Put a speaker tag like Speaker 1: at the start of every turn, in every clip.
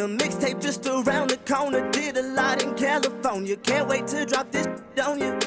Speaker 1: Arizona. Mixtape just around the corner. Did a lot in California. Can't wait to drop this on you.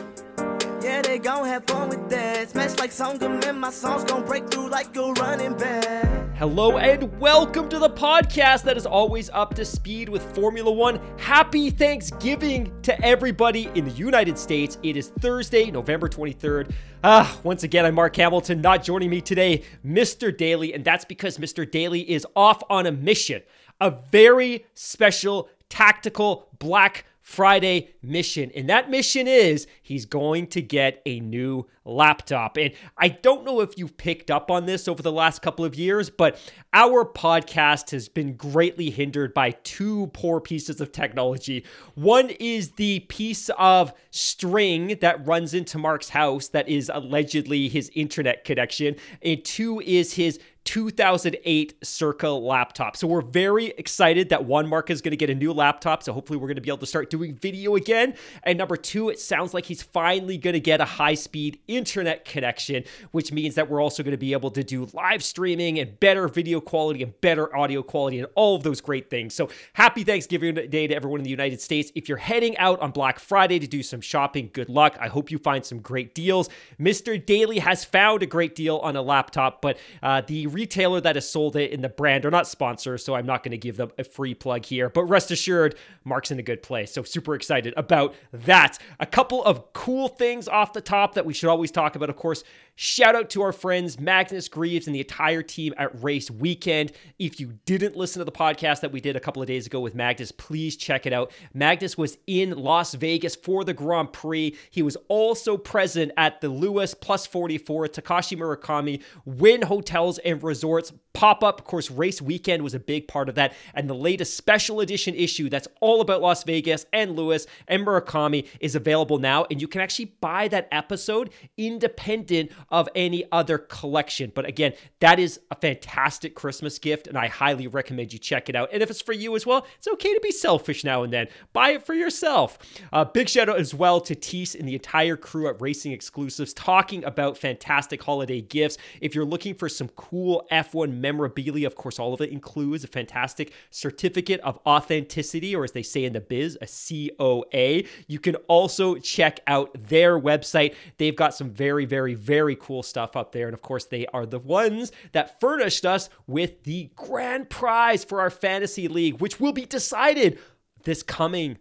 Speaker 1: Yeah, they gon' have fun with that. Smash like Songam and my songs gon' break through like a running back.
Speaker 2: Hello and welcome to the podcast that is always up to speed with Formula One. Happy Thanksgiving to everybody in the United States. It is Thursday, November 23rd. Ah, once again, I'm Mark Hamilton. Not joining me today, Mr. Daly, and that's because Mr. Daly is off on a mission, a very special tactical Black Friday mission. And that mission is he's going to get a new laptop. And I don't know if you've picked up on this over the last couple of years, but our podcast has been greatly hindered by two poor pieces of technology. One is the piece of string that runs into Mark's house that is allegedly his internet connection, and two is his 2008 Circa laptop. So we're very excited that one, Mark is going to get a new laptop. So hopefully we're going to be able to start doing video again. And number two, it sounds like he's finally going to get a high speed internet connection, which means that we're also going to be able to do live streaming and better video quality and better audio quality and all of those great things. So happy Thanksgiving Day to everyone in the United States. If you're heading out on Black Friday to do some shopping, good luck. I hope you find some great deals. Mr. Daly has found a great deal on a laptop, but uh, the retailer that has sold it and the brand are not sponsors, so I'm not going to give them a free plug here. But rest assured, Mark's in a good place. So super excited about that. A couple of cool things off the top that we should always talk about, of course. Shout out to our friends Magnus Greaves and the entire team at Race Weekend. If you didn't listen to the podcast that we did a couple of days ago with Magnus, please check it out. Magnus was in Las Vegas for the Grand Prix. He was also present at the Lewis Plus 44 Takashi Murakami Wynn Hotels and Resorts pop up. Of course, Race Weekend was a big part of that. And the latest special edition issue that's all about Las Vegas and Lewis and Murakami is available now. And you can actually buy that episode independent of any other collection. But again, that is a fantastic Christmas gift, and I highly recommend you check it out. And if it's for you as well, it's okay to be selfish now and then. Buy it for yourself. Uh, big shout out as well to Tease and the entire crew at Racing Exclusives talking about fantastic holiday gifts. If you're looking for some cool F1 memorabilia, of course, all of it includes a fantastic certificate of authenticity, or as they say in the biz, a COA. You can also check out their website. They've got some very, very, very cool stuff up there. And of course, they are the ones that furnished us with the grand prize for our fantasy league, which will be decided this coming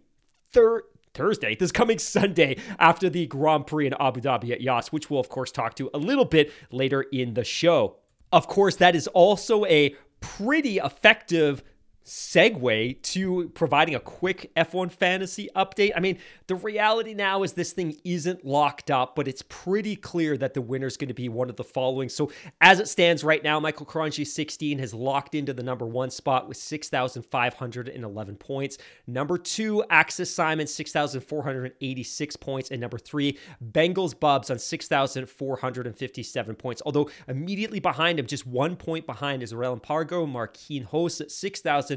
Speaker 2: third. Thursday, this coming Sunday after the Grand Prix in Abu Dhabi at Yas, which we'll, of course, talk to a little bit later in the show. Of course, that is also a pretty effective segue to providing a quick F1 fantasy update. I mean, the reality now is this thing isn't locked up, but it's pretty clear that the winner is going to be one of the following. So, as it stands right now, Michael Karanji 16 has locked into the number one spot with 6,511 points. Number two, Axis Simon, 6,486 points. And number three, Bengals Bubs on 6,457 points. Although immediately behind him, just one point behind, is Aurel Pargo, Marquine Host at 6,000.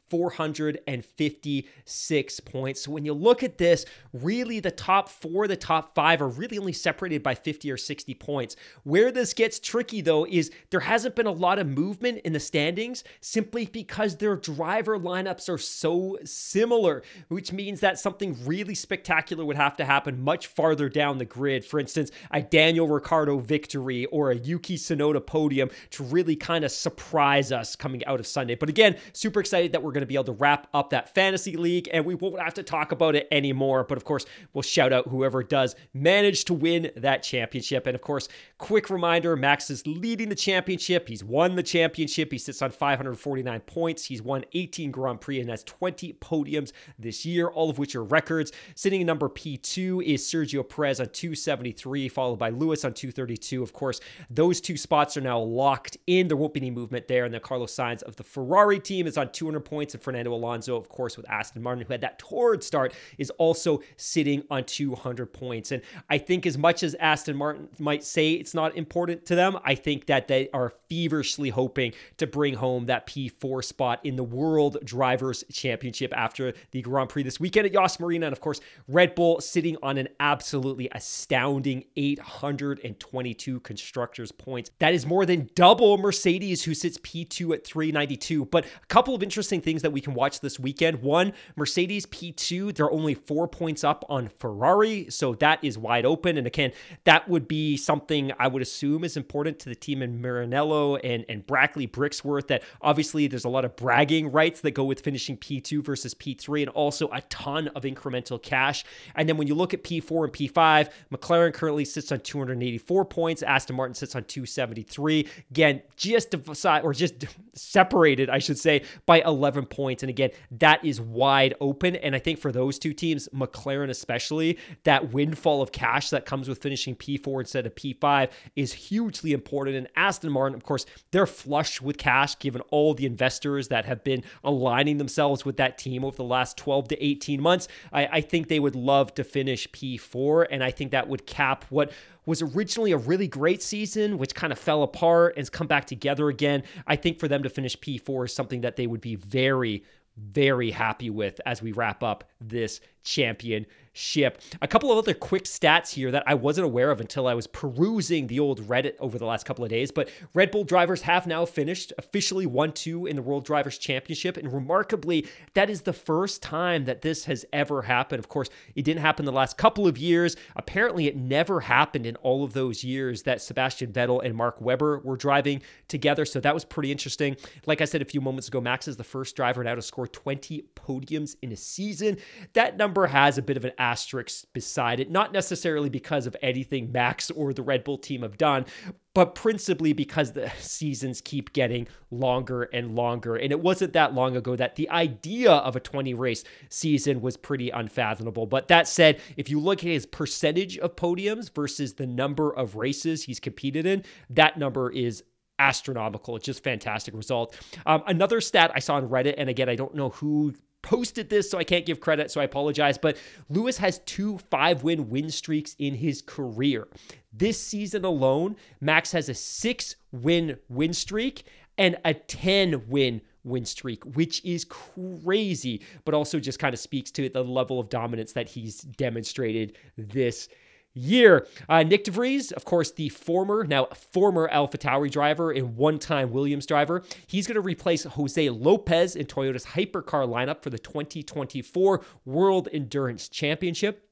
Speaker 2: 456 points. So when you look at this, really the top four, the top five are really only separated by 50 or 60 points. Where this gets tricky though is there hasn't been a lot of movement in the standings simply because their driver lineups are so similar, which means that something really spectacular would have to happen much farther down the grid. For instance, a Daniel Ricciardo victory or a Yuki Tsunoda podium to really kind of surprise us coming out of Sunday. But again, super excited that we're going going to be able to wrap up that fantasy league and we won't have to talk about it anymore. But of course, we'll shout out whoever does manage to win that championship. And of course, quick reminder Max is leading the championship. He's won the championship. He sits on 549 points. He's won 18 Grand Prix and has 20 podiums this year, all of which are records. Sitting in number P2 is Sergio Perez on 273, followed by Lewis on 232. Of course, those two spots are now locked in. There won't be any movement there. And then Carlos Sainz of the Ferrari team is on 200 points, and Fernando Alonso, of course, with Aston Martin, who had that torrid start, is also sitting on 200 points. And I think as much as Aston Martin might say it's not important to them, I think that they are feverishly hoping to bring home that P4 spot in the World Drivers' Championship after the Grand Prix this weekend at Yas Marina. And of course, Red Bull sitting on an absolutely astounding 822 constructors points. That is more than double Mercedes, who sits P2 at 392. But a couple of interesting things that we can watch this weekend. One, Mercedes P2, they're only four points up on Ferrari. So that is wide open. And again, that would be something I would assume is important to the team in Maranello and, and Brackley Brixworth. That obviously there's a lot of bragging rights that go with finishing P2 versus P3, and also a ton of incremental cash. And then when you look at P4 and P5, McLaren currently sits on 284 points, Aston Martin sits on 273. Again, just divided or just separated, I should say, by 11 points. And again, that is wide open. And I think for those two teams, McLaren especially, that windfall of cash that comes with finishing P4 instead of P5 is hugely important. And Aston Martin, of course, they're flush with cash given all the investors that have been aligning themselves with that team over the last 12 to 18 months. I, I think they would love to finish P4. And I think that would cap what was originally a really great season, which kind of fell apart and has come back together again. I think for them to finish P4 is something that they would be very, very happy with as we wrap up this champion ship. A couple of other quick stats here that I wasn't aware of until I was perusing the old Reddit over the last couple of days. But Red Bull drivers have now finished officially 1 2 in the World Drivers' Championship. And remarkably, that is the first time that this has ever happened. Of course, it didn't happen the last couple of years. Apparently, it never happened in all of those years that Sebastian Vettel and Mark Webber were driving together. So that was pretty interesting. Like I said a few moments ago, Max is the first driver now to score 20 podiums in a season. That number has a bit of an asterisk beside it, not necessarily because of anything Max or the Red Bull team have done, but principally because the seasons keep getting longer and longer. And it wasn't that long ago that the idea of a 20 race season was pretty unfathomable. But that said, if you look at his percentage of podiums versus the number of races he's competed in, that number is astronomical. It's just fantastic result. Um, another stat I saw on Reddit, and again, I don't know who posted this, so I can't give credit, so I apologize. But Lewis has two five win win streaks in his career. This season alone, Max has a six win win streak and a 10 win win streak, which is crazy, but also just kind of speaks to the level of dominance that he's demonstrated this year. Uh, Nyck de Vries, of course, the former, now former AlphaTauri driver and one time Williams driver, he's going to replace Jose Lopez in Toyota's hypercar lineup for the 2024 World Endurance Championship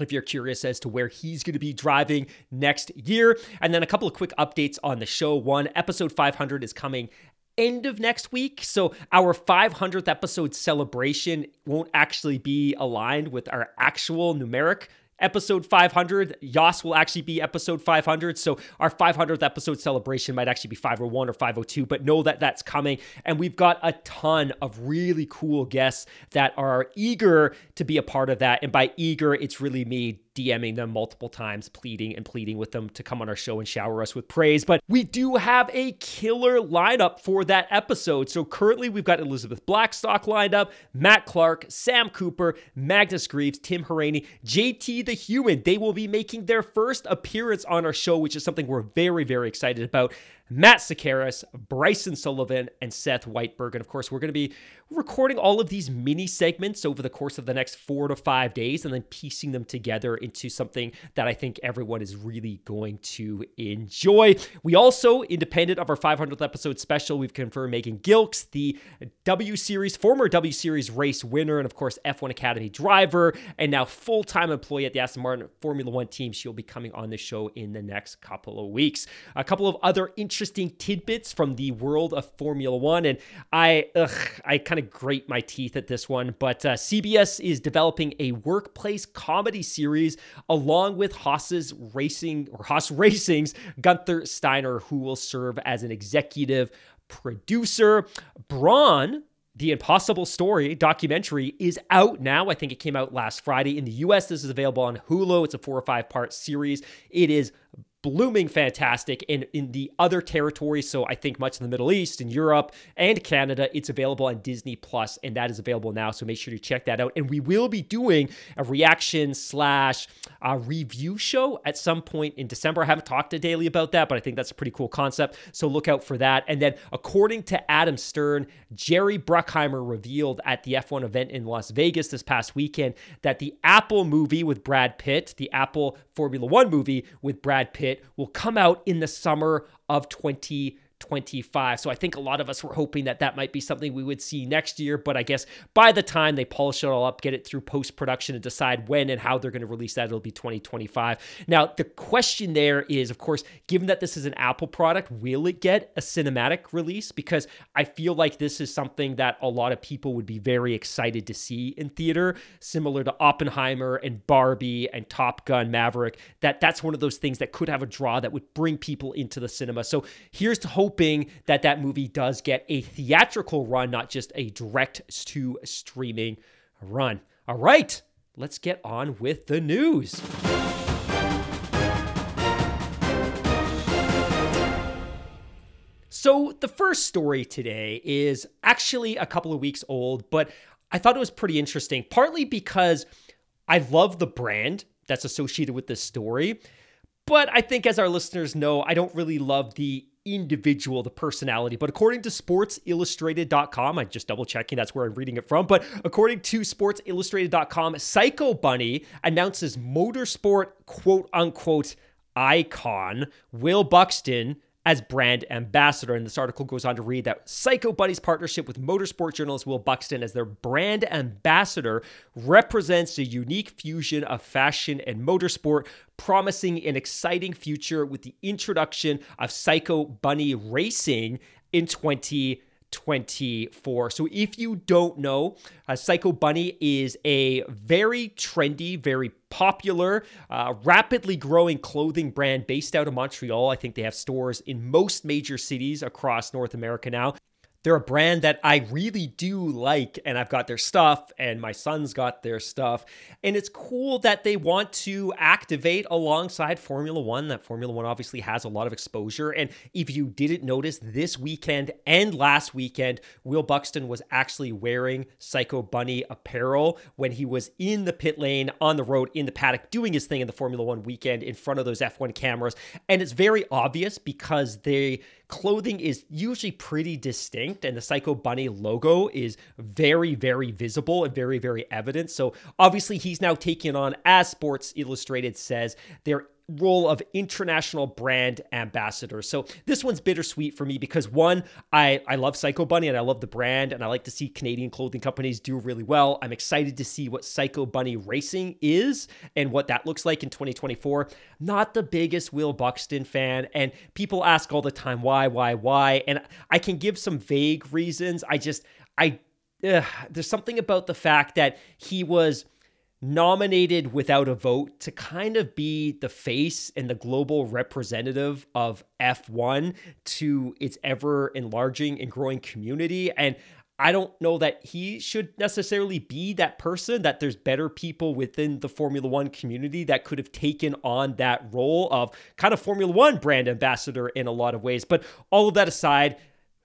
Speaker 2: if you're curious as to where he's going to be driving next year. And then a couple of quick updates on the show. One, episode 500 is coming end of next week. So our 500th episode celebration won't actually be aligned with our actual numeric episode 500. Yas will actually be episode 500. So our 500th episode celebration might actually be 501 or 502, but know that that's coming. And we've got a ton of really cool guests that are eager to be a part of that. And by eager, it's really me DMing them multiple times, pleading and pleading with them to come on our show and shower us with praise. But we do have a killer lineup for that episode. So currently we've got Elizabeth Blackstock lined up, Matt Clark, Sam Cooper, Magnus Greaves, Tim Hauraney, JT the Human. They will be making their first appearance on our show, which is something we're very, very excited about. Matt Sakaris, Bryson Sullivan, and Seth Whiteberg. And of course, we're going to be recording all of these mini segments over the course of the next four to five days and then piecing them together into something that I think everyone is really going to enjoy. We also, independent of our 500th episode special, we've confirmed Megan Gilkes, the W Series, former W Series race winner, and of course, F1 Academy driver, and now full time employee at the Aston Martin Formula One team. She'll be coming on the show in the next couple of weeks. A couple of other interesting interesting tidbits from the world of Formula One. And I, ugh, I kind of grate my teeth at this one. But uh, CBS is developing a workplace comedy series along with Haas's Racing or Haas Racing's Gunther Steiner, who will serve as an executive producer. Brawn, the Impossible Story documentary is out now. I think it came out last Friday. In the US, this is available on Hulu. It's a four or five part series. It is blooming fantastic in in the other territories. So i think much in the middle east and europe and canada it's available on disney plus and that is available now. So make sure to check that out. And we will be doing a reaction slash uh, review show at some point in december. I haven't talked to Daly about that but i think that's a pretty cool concept. So look out for that. And then according to adam stern jerry bruckheimer revealed at the f1 event in las vegas this past weekend that the apple movie with brad pitt the apple formula one movie with brad pitt will come out in the summer of 2020. 25. So I think a lot of us were hoping that that might be something we would see next year, but I guess by the time they polish it all up, get it through post production and decide when and how they're going to release that, it'll be 2025. Now, the question there is, of course, given that this is an Apple product, will it get a cinematic release? Because I feel like this is something that a lot of people would be very excited to see in theater, similar to Oppenheimer and Barbie and Top Gun Maverick. That that's one of those things that could have a draw that would bring people into the cinema. So here's to hope hoping that that movie does get a theatrical run, not just a direct to streaming run. All right, let's get on with the news. So, the first story today is actually a couple of weeks old, but I thought it was pretty interesting, partly because I love the brand that's associated with this story. But I think, as our listeners know, I don't really love the individual, the personality. But according to sportsillustrated.com, I'm just double checking that's where I'm reading it from. But according to sportsillustrated.com, Psycho Bunny announces motorsport quote unquote icon Will Buxton as brand ambassador. And this article goes on to read that Psycho Bunny's partnership with motorsport journalist Will Buxton as their brand ambassador represents a unique fusion of fashion and motorsport, promising an exciting future with the introduction of Psycho Bunny Racing in 2020. 24. So if you don't know, uh, Psycho Bunny is a very trendy, very popular, uh, rapidly growing clothing brand based out of Montreal. I think they have stores in most major cities across North America now. They're a brand that I really do like, and I've got their stuff, and my son's got their stuff. And it's cool that they want to activate alongside Formula One. That Formula One obviously has a lot of exposure. And if you didn't notice, this weekend and last weekend, Will Buxton was actually wearing Psycho Bunny apparel when he was in the pit lane, on the road, in the paddock, doing his thing in the Formula One weekend in front of those F1 cameras. And it's very obvious because they clothing is usually pretty distinct and the Psycho Bunny logo is very, very visible and very, very evident. So obviously he's now taking on, as Sports Illustrated says, their role of international brand ambassador. So this one's bittersweet for me because one, I, I love Psycho Bunny and I love the brand and I like to see Canadian clothing companies do really well. I'm excited to see what Psycho Bunny Racing is and what that looks like in 2024. Not the biggest Will Buxton fan and people ask all the time why, why, why, and I can give some vague reasons. I just I ugh, there's something about the fact that he was nominated without a vote to kind of be the face and the global representative of F1 to its ever enlarging and growing community. And I don't know that he should necessarily be that person, that there's better people within the Formula One community that could have taken on that role of kind of Formula One brand ambassador in a lot of ways. But all of that aside,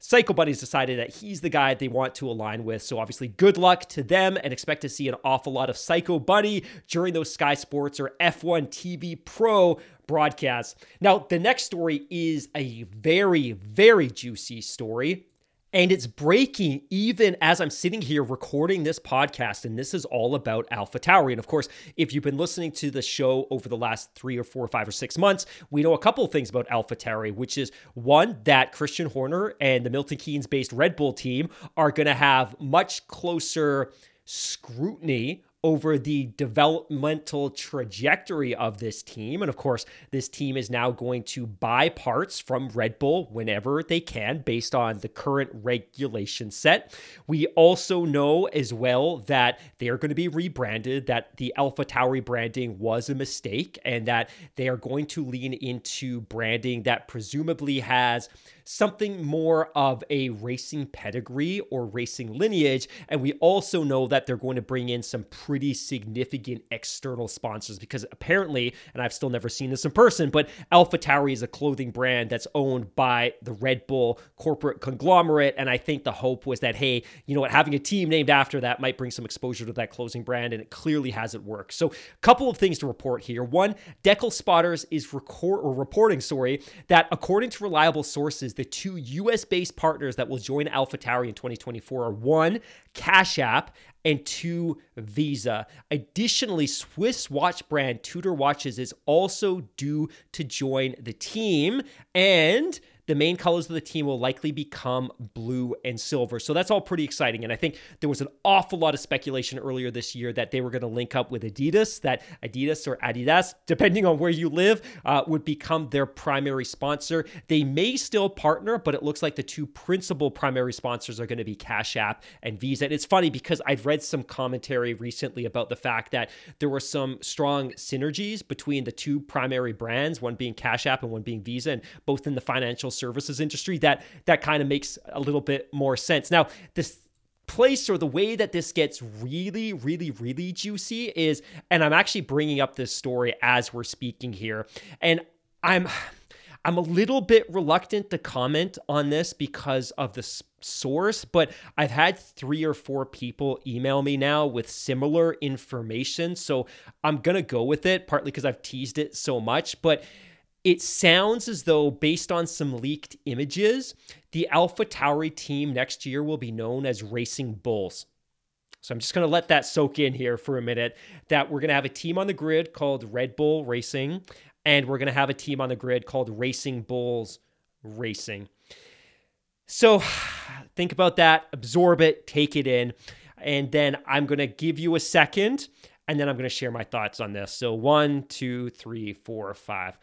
Speaker 2: Psycho Bunny's decided that he's the guy they want to align with. So obviously, good luck to them and expect to see an awful lot of Psycho Bunny during those Sky Sports or F1 TV Pro broadcasts. Now, the next story is a very, very juicy story. And it's breaking even as I'm sitting here recording this podcast. And this is all about Alpha Tauri. And of course, if you've been listening to the show over the last three or four or five or six months, we know a couple of things about Alpha Tauri, which is one, that Christian Horner and the Milton Keynes based Red Bull team are going to have much closer scrutiny over the developmental trajectory of this team. And of course, this team is now going to buy parts from Red Bull whenever they can based on the current regulation set. We also know as well that they are going to be rebranded, that the Alpha Tauri branding was a mistake, and that they are going to lean into branding that presumably has something more of a racing pedigree or racing lineage. And we also know that they're going to bring in some pretty significant external sponsors because apparently, and I've still never seen this in person, but Alpha Tauri is a clothing brand that's owned by the Red Bull corporate conglomerate. And I think the hope was that, hey, you know what, having a team named after that might bring some exposure to that closing brand. And it clearly hasn't worked. So, a couple of things to report here. One, Decal Spotters is record or reporting, sorry, that according to reliable sources, the two US based partners that will join AlphaTauri in 2024 are one, Cash App, and two, Visa. Additionally, Swiss watch brand Tudor Watches is also due to join the team. And the main colors of the team will likely become blue and silver. So that's all pretty exciting. And I think there was an awful lot of speculation earlier this year that they were going to link up with Adidas, that Adidas or Adidas, depending on where you live, uh, would become their primary sponsor. They may still partner, but it looks like the two principal primary sponsors are going to be Cash App and Visa. And it's funny because I've read some commentary recently about the fact that there were some strong synergies between the two primary brands, one being Cash App and one being Visa, and both in the financial services industry, that that kind of makes a little bit more sense. Now, this place or the way that this gets really, really, really juicy is, and I'm actually bringing up this story as we're speaking here, and I'm. I'm a little bit reluctant to comment on this because of the source, but I've had three or four people email me now with similar information. So I'm going to go with it, partly because I've teased it so much. But it sounds as though, based on some leaked images, the Alpha Tauri team next year will be known as Racing Bulls. So I'm just going to let that soak in here for a minute that we're going to have a team on the grid called Red Bull Racing, and we're going to have a team on the grid called Racing Bulls Racing. So think about that, absorb it, take it in, and then I'm going to give you a second, and then I'm going to share my thoughts on this. So one, two, three, four, five.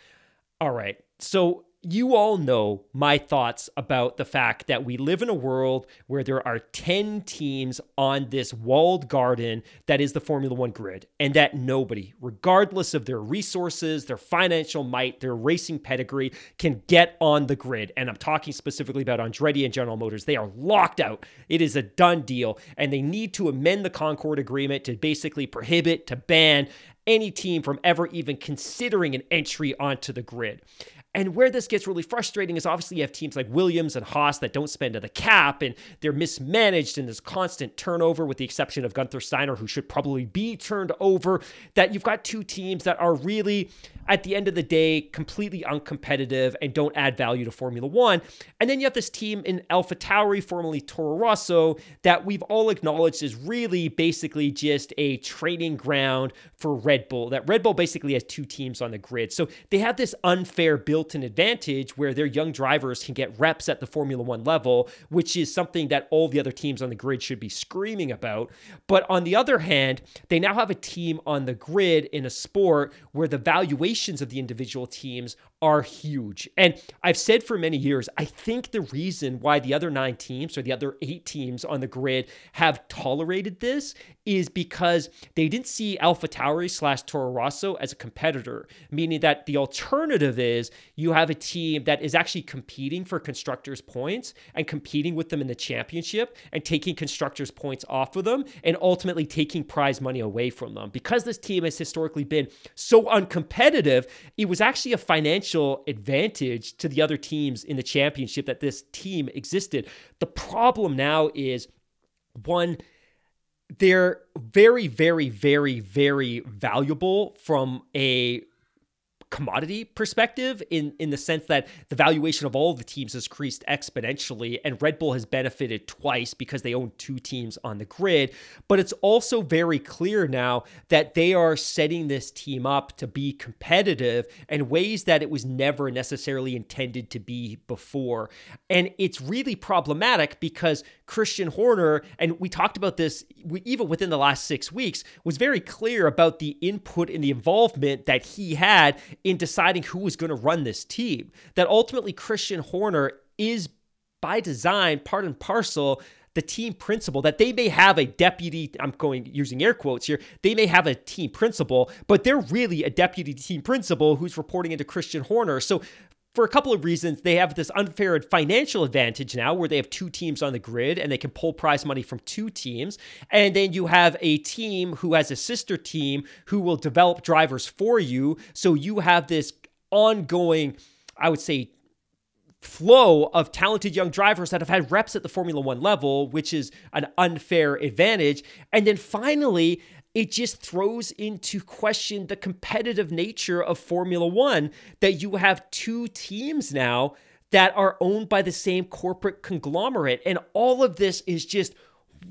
Speaker 2: All right. So you all know my thoughts about the fact that we live in a world where there are 10 teams on this walled garden that is the Formula One grid, and that nobody, regardless of their resources, their financial might, their racing pedigree, can get on the grid. And I'm talking specifically about Andretti and General Motors. They are locked out. It is a done deal, and they need to amend the Concord Agreement to basically prohibit, to ban any team from ever even considering an entry onto the grid. And where this gets really frustrating is obviously you have teams like Williams and Haas that don't spend to the cap and they're mismanaged and there's constant turnover, with the exception of Gunther Steiner, who should probably be turned over. That you've got two teams that are really, at the end of the day, completely uncompetitive and don't add value to Formula One. And then you have this team in Alpha Tauri, formerly Toro Rosso, that we've all acknowledged is really basically just a training ground for Red Bull. That Red Bull basically has two teams on the grid. So they have this unfair build built in advantage where their young drivers can get reps at the Formula One level, which is something that all the other teams on the grid should be screaming about. But on the other hand, they now have a team on the grid in a sport where the valuations of the individual teams are huge. And I've said for many years, I think the reason why the other nine teams or the other eight teams on the grid have tolerated this is because they didn't see Alpha Tauri slash Toro Rosso as a competitor, meaning that the alternative is you have a team that is actually competing for constructors' points and competing with them in the championship and taking constructors' points off of them and ultimately taking prize money away from them. Because this team has historically been so uncompetitive, it was actually a financial advantage to the other teams in the championship that this team existed. The problem now is one, they're very, very, very, very valuable from a commodity perspective in in the sense that the valuation of all of the teams has increased exponentially and Red Bull has benefited twice because they own two teams on the grid. But it's also very clear now that they are setting this team up to be competitive in ways that it was never necessarily intended to be before. And it's really problematic because Christian Horner, and we talked about this even within the last six weeks, was very clear about the input and the involvement that he had in deciding who was going to run this team. That ultimately Christian Horner is by design part and parcel the team principal that they may have a deputy i'm going using air quotes here they may have a team principal but they're really a deputy team principal who's reporting into christian horner so for a couple of reasons, they have this unfair financial advantage now where they have two teams on the grid and they can pull prize money from two teams. And then you have a team who has a sister team who will develop drivers for you. So you have this ongoing, I would say, flow of talented young drivers that have had reps at the Formula One level, which is an unfair advantage. And then finally, it just throws into question the competitive nature of Formula One that you have two teams now that are owned by the same corporate conglomerate. And all of this is just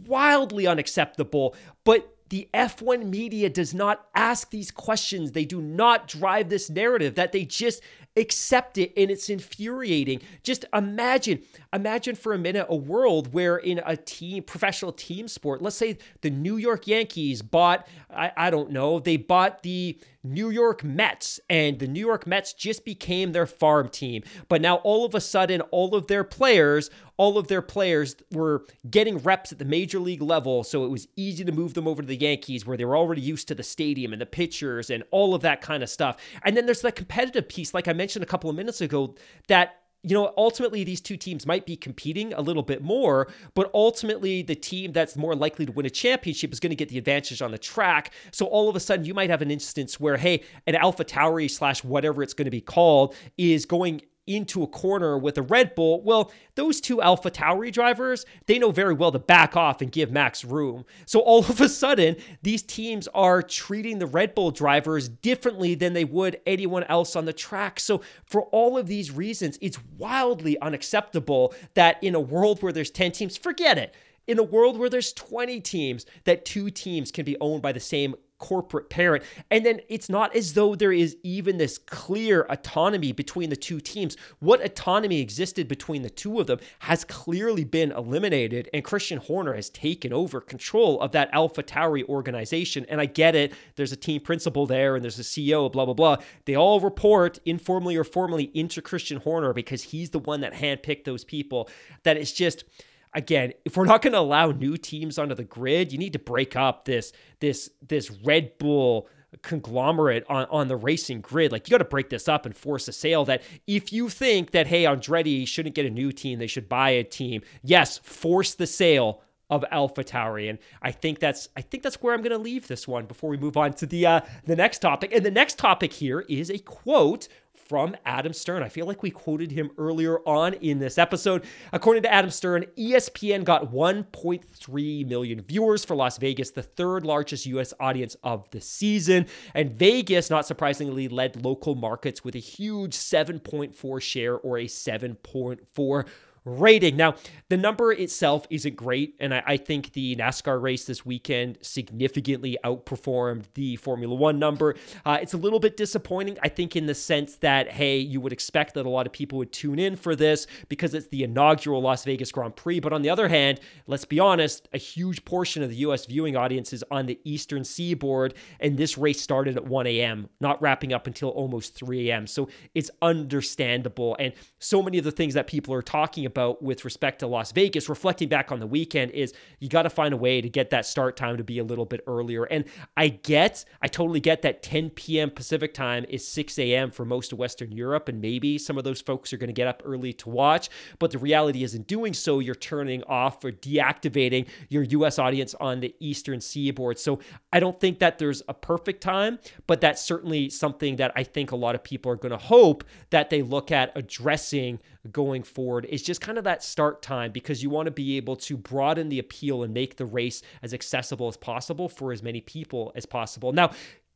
Speaker 2: wildly unacceptable. But the F1 media does not ask these questions. They do not drive this narrative that they just accept it and it's infuriating. Just imagine, imagine for a minute a world where in a team, professional team sport, let's say the New York Yankees bought, I, I don't know, they bought the New York Mets, and the New York Mets just became their farm team. But now all of a sudden, all of their players, all of their players were getting reps at the major league level, so it was easy to move them over to the Yankees where they were already used to the stadium and the pitchers and all of that kind of stuff. And then there's the competitive piece, like I mentioned a couple of minutes ago, that you know, ultimately these two teams might be competing a little bit more, but ultimately the team that's more likely to win a championship is going to get the advantage on the track. So all of a sudden you might have an instance where, hey, an Alpha Tauri slash whatever it's going to be called is going into a corner with a Red Bull, well, those two Alpha Tauri drivers, they know very well to back off and give Max room. So all of a sudden, these teams are treating the Red Bull drivers differently than they would anyone else on the track. So for all of these reasons, it's wildly unacceptable that in a world where there's 10 teams, forget it. In a world where there's 20 teams, that two teams can be owned by the same corporate parent. And then it's not as though there is even this clear autonomy between the two teams. What autonomy existed between the two of them has clearly been eliminated, and Christian Horner has taken over control of that Alpha Tauri organization. And I get it, there's a team principal there, and there's a CEO, blah, blah, blah. They all report informally or formally into Christian Horner because he's the one that handpicked those people. That it's just again, if we're not going to allow new teams onto the grid, you need to break up this this this Red Bull conglomerate on, on the racing grid. Like you got to break this up and force a sale that if you think that hey Andretti shouldn't get a new team, they should buy a team. Yes, force the sale of Alpha Tauri. And I think that's I think that's where I'm going to leave this one before we move on to the uh, the next topic. And the next topic here is a quote from Adam Stern. I feel like we quoted him earlier on in this episode. According to Adam Stern, ESPN got 1.3 million viewers for Las Vegas, the third largest U.S. audience of the season. And Vegas, not surprisingly, led local markets with a huge 7.4 share or a 7.4 rating. Now, the number itself isn't great, and I, I, think the NASCAR race this weekend significantly outperformed the Formula One number. Uh, it's a little bit disappointing, I think, in the sense that, hey, you would expect that a lot of people would tune in for this because it's the inaugural Las Vegas Grand Prix. But on the other hand, let's be honest, a huge portion of the U.S. viewing audience is on the eastern seaboard, and this race started at 1 a.m., not wrapping up until almost 3 a.m. So it's understandable. And so many of the things that people are talking about about with respect to Las Vegas, reflecting back on the weekend, is you got to find a way to get that start time to be a little bit earlier. And I get, I totally get that 10 p.m. Pacific time is 6 a.m. for most of Western Europe, and maybe some of those folks are going to get up early to watch. But the reality is, in doing so, you're turning off or deactivating your U.S. audience on the Eastern Seaboard. So I don't think that there's a perfect time, but that's certainly something that I think a lot of people are going to hope that they look at addressing going forward is just kind of that start time because you want to be able to broaden the appeal and make the race as accessible as possible for as many people as possible. Now,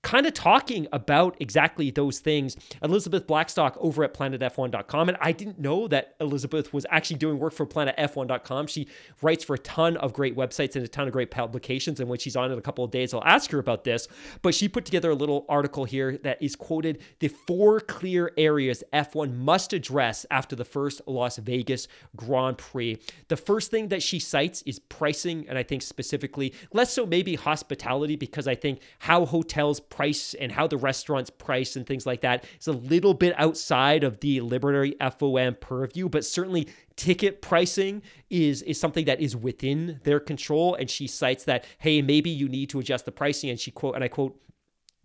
Speaker 2: kind of talking about exactly those things. Elizabeth Blackstock over at planetf1.com. And I didn't know that Elizabeth was actually doing work for planetf1.com. She writes for a ton of great websites and a ton of great publications. And when she's on in a couple of days, I'll ask her about this. But she put together a little article here that is quoted the four clear areas F1 must address after the first Las Vegas Grand Prix. The first thing that she cites is pricing. And I think specifically, less so maybe hospitality, because I think how hotels price and how the restaurants price and things like that is a little bit outside of the Liberty FOM purview, but certainly ticket pricing is is something that is within their control. And she cites that hey maybe you need to adjust the pricing. And she quote and I quote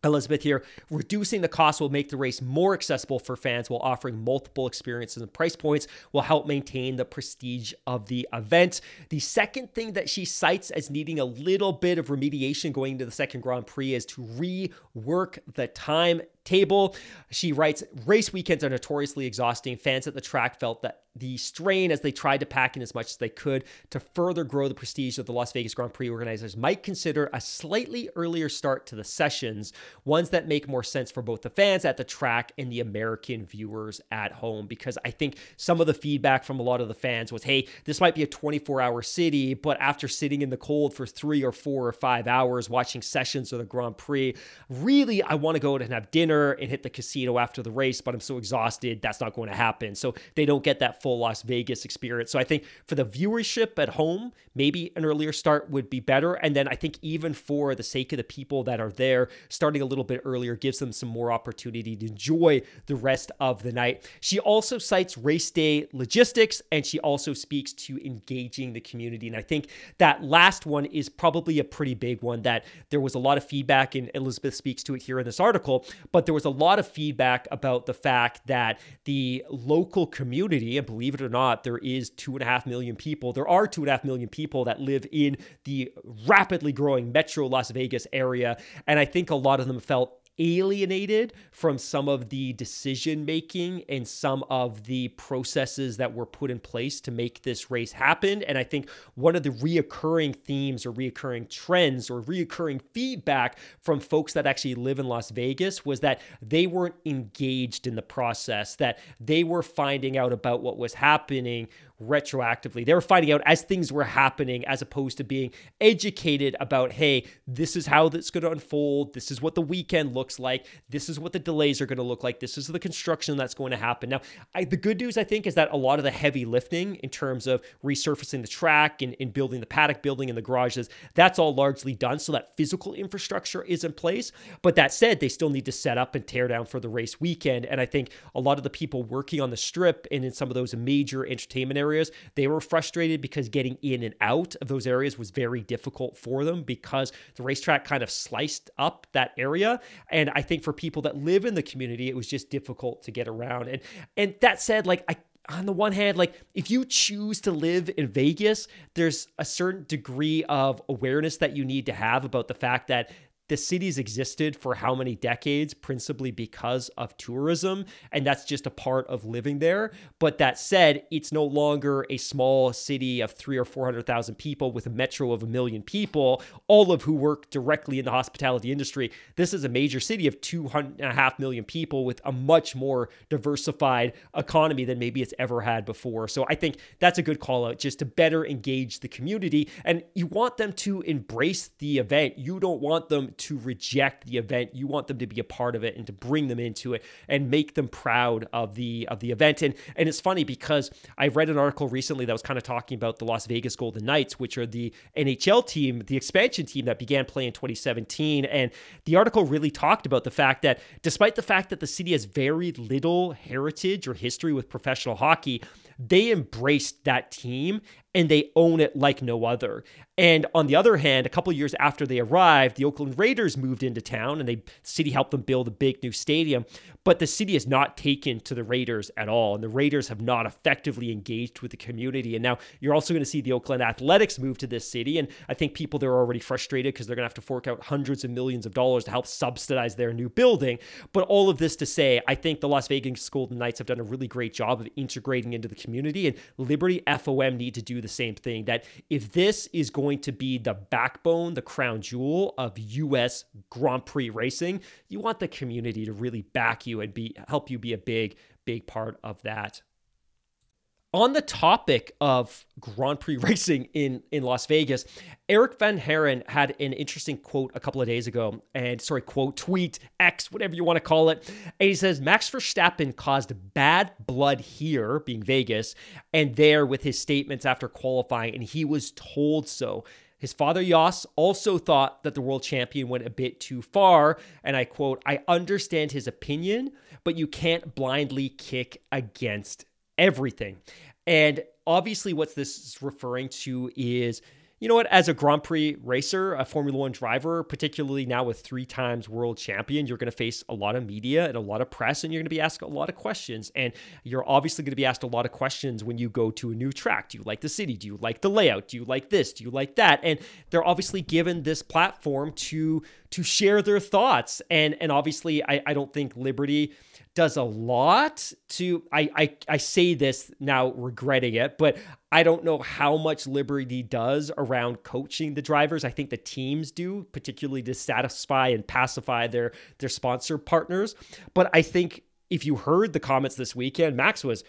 Speaker 2: Elizabeth here, reducing the cost will make the race more accessible for fans while offering multiple experiences and price points will help maintain the prestige of the event. The second thing that she cites as needing a little bit of remediation going into the second Grand Prix is to rework the time table. She writes Race weekends are notoriously exhausting. Fans at the track felt that the strain as they tried to pack in as much as they could to further grow the prestige of the Las Vegas Grand Prix organizers might consider a slightly earlier start to the sessions, ones that make more sense for both the fans at the track and the American viewers at home. Because I think some of the feedback from a lot of the fans was hey, this might be a 24 hour city, but after sitting in the cold for three or four or five hours watching sessions of the Grand Prix, really, I want to go out and have dinner and hit the casino after the race, but I'm so exhausted, that's not going to happen. So they don't get that full Las Vegas experience. So I think for the viewership at home, maybe an earlier start would be better. And then I think even for the sake of the people that are there, starting a little bit earlier gives them some more opportunity to enjoy the rest of the night. She also cites race day logistics and she also speaks to engaging the community. And I think that last one is probably a pretty big one that there was a lot of feedback, and Elizabeth speaks to it here in this article, but there was a lot of feedback about the fact that the local community, and believe it or not, there is two and a half million people. There are two and a half million people that live in the rapidly growing metro Las Vegas area. And I think a lot of them felt alienated from some of the decision making and some of the processes that were put in place to make this race happen. And I think one of the reoccurring themes or reoccurring trends or reoccurring feedback from folks that actually live in Las Vegas was that they weren't engaged in the process, that they were finding out about what was happening retroactively. They were finding out as things were happening as opposed to being educated about, hey, this is how this going to unfold. This is what the weekend looks like. This is what the delays are going to look like. This is the construction that's going to happen. Now, I, the good news, I think, is that a lot of the heavy lifting in terms of resurfacing the track and, and building the paddock building and the garages, that's all largely done. So that physical infrastructure is in place. But that said, they still need to set up and tear down for the race weekend. And I think a lot of the people working on the strip and in some of those major entertainment areas areas. They were frustrated because getting in and out of those areas was very difficult for them because the racetrack kind of sliced up that area. And I think for people that live in the community, it was just difficult to get around. And and that said, like I on the one hand, like if you choose to live in Vegas, there's a certain degree of awareness that you need to have about the fact that the city's existed for how many decades, principally because of tourism, and that's just a part of living there. But that said, it's no longer a small city of three or 400,000 people with a metro of a million people, all of who work directly in the hospitality industry. This is a major city of two and a half million people with a much more diversified economy than maybe it's ever had before. So I think that's a good call out just to better engage the community. And you want them to embrace the event. You don't want them to reject the event. You want them to be a part of it and to bring them into it and make them proud of the of the event. And and it's funny because I read an article recently that was kind of talking about the Las Vegas Golden Knights, which are the NHL team, the expansion team that began playing in 2017. And the article really talked about the fact that despite the fact that the city has very little heritage or history with professional hockey, they embraced that team and they own it like no other. And on the other hand, a couple years after they arrived, the Oakland Raiders moved into town and the city helped them build a big new stadium. But the city is not taken to the Raiders at all. And the Raiders have not effectively engaged with the community. And now you're also going to see the Oakland Athletics move to this city. And I think people there are already frustrated because they're going to have to fork out hundreds of millions of dollars to help subsidize their new building. But all of this to say, I think the Las Vegas Golden Knights have done a really great job of integrating into the community. And Liberty FOM need to do the same thing. That if this is going to be the backbone, the crown jewel of US Grand Prix racing, you want the community to really back you and be help you be a big, big part of that on the topic of Grand Prix racing in, in Las Vegas, Erik van Haren had an interesting quote a couple of days ago, and sorry, quote, tweet, X, whatever you want to call it. And he says, Max Verstappen caused bad blood here, being Vegas, and there with his statements after qualifying, and he was told so. His father, Jos, also thought that the world champion went a bit too far. And I quote, I understand his opinion, but you can't blindly kick against everything. And obviously, what this is referring to is you know what? As a Grand Prix racer, a Formula One driver, particularly now with three times world champion, you're going to face a lot of media and a lot of press, and you're going to be asked a lot of questions. And you're obviously going to be asked a lot of questions when you go to a new track. Do you like the city? Do you like the layout? Do you like this? Do you like that? And they're obviously given this platform to to share their thoughts. And and obviously, I, I don't think Liberty does a lot to I, I I say this now regretting it, but I don't know how much Liberty does around coaching the drivers. I think the teams do, particularly to satisfy and pacify their their sponsor partners. But I think if you heard the comments this weekend, Max was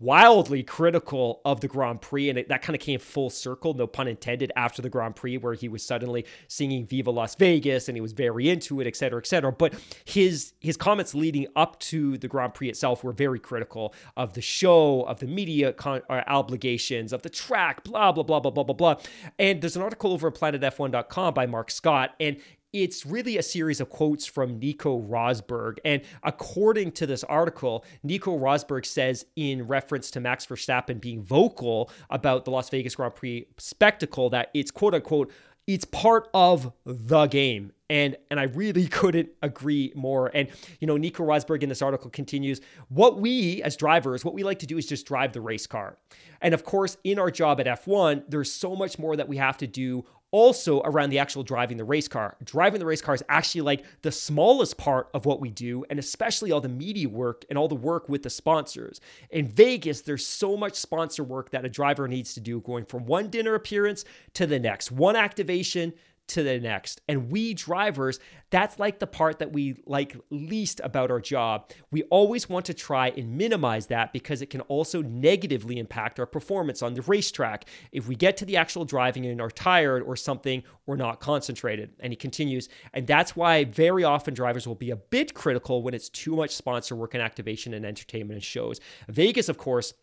Speaker 2: wildly critical of the Grand Prix, and it, that kind of came full circle, no pun intended, after the Grand Prix, where he was suddenly singing "Viva Las Vegas" and he was very into it, et cetera, et cetera. But his his comments leading up to the Grand Prix itself were very critical of the show, of the media con- uh, obligations, of the track, blah blah blah blah blah blah blah. And there's an article over at PlanetF1.com by Mark Scott, and it's really a series of quotes from Nico Rosberg. And according to this article, Nico Rosberg says, in reference to Max Verstappen being vocal about the Las Vegas Grand Prix spectacle, that it's quote unquote, it's part of the game. And, and I really couldn't agree more. And, you know, Nico Rosberg in this article continues what we as drivers, what we like to do is just drive the race car. And of course, in our job at F1, there's so much more that we have to do also around the actual driving the race car. Driving the race car is actually like the smallest part of what we do, and especially all the media work and all the work with the sponsors. In Vegas, there's so much sponsor work that a driver needs to do going from one dinner appearance to the next, one activation to the next. And we drivers, that's like the part that we like least about our job. We always want to try and minimize that because it can also negatively impact our performance on the racetrack. If we get to the actual driving and are tired or something, we're not concentrated. And he continues, and that's why very often drivers will be a bit critical when it's too much sponsor work and activation and entertainment and shows. Vegas, of course,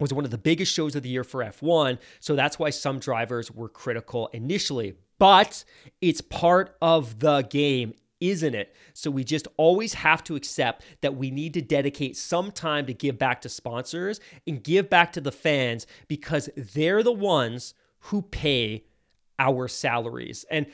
Speaker 2: was one of the biggest shows of the year for F1. So that's why some drivers were critical initially but it's part of the game isn't it? So we just always have to accept that we need to dedicate some time to give back to sponsors and give back to the fans because they're the ones who pay our salaries. And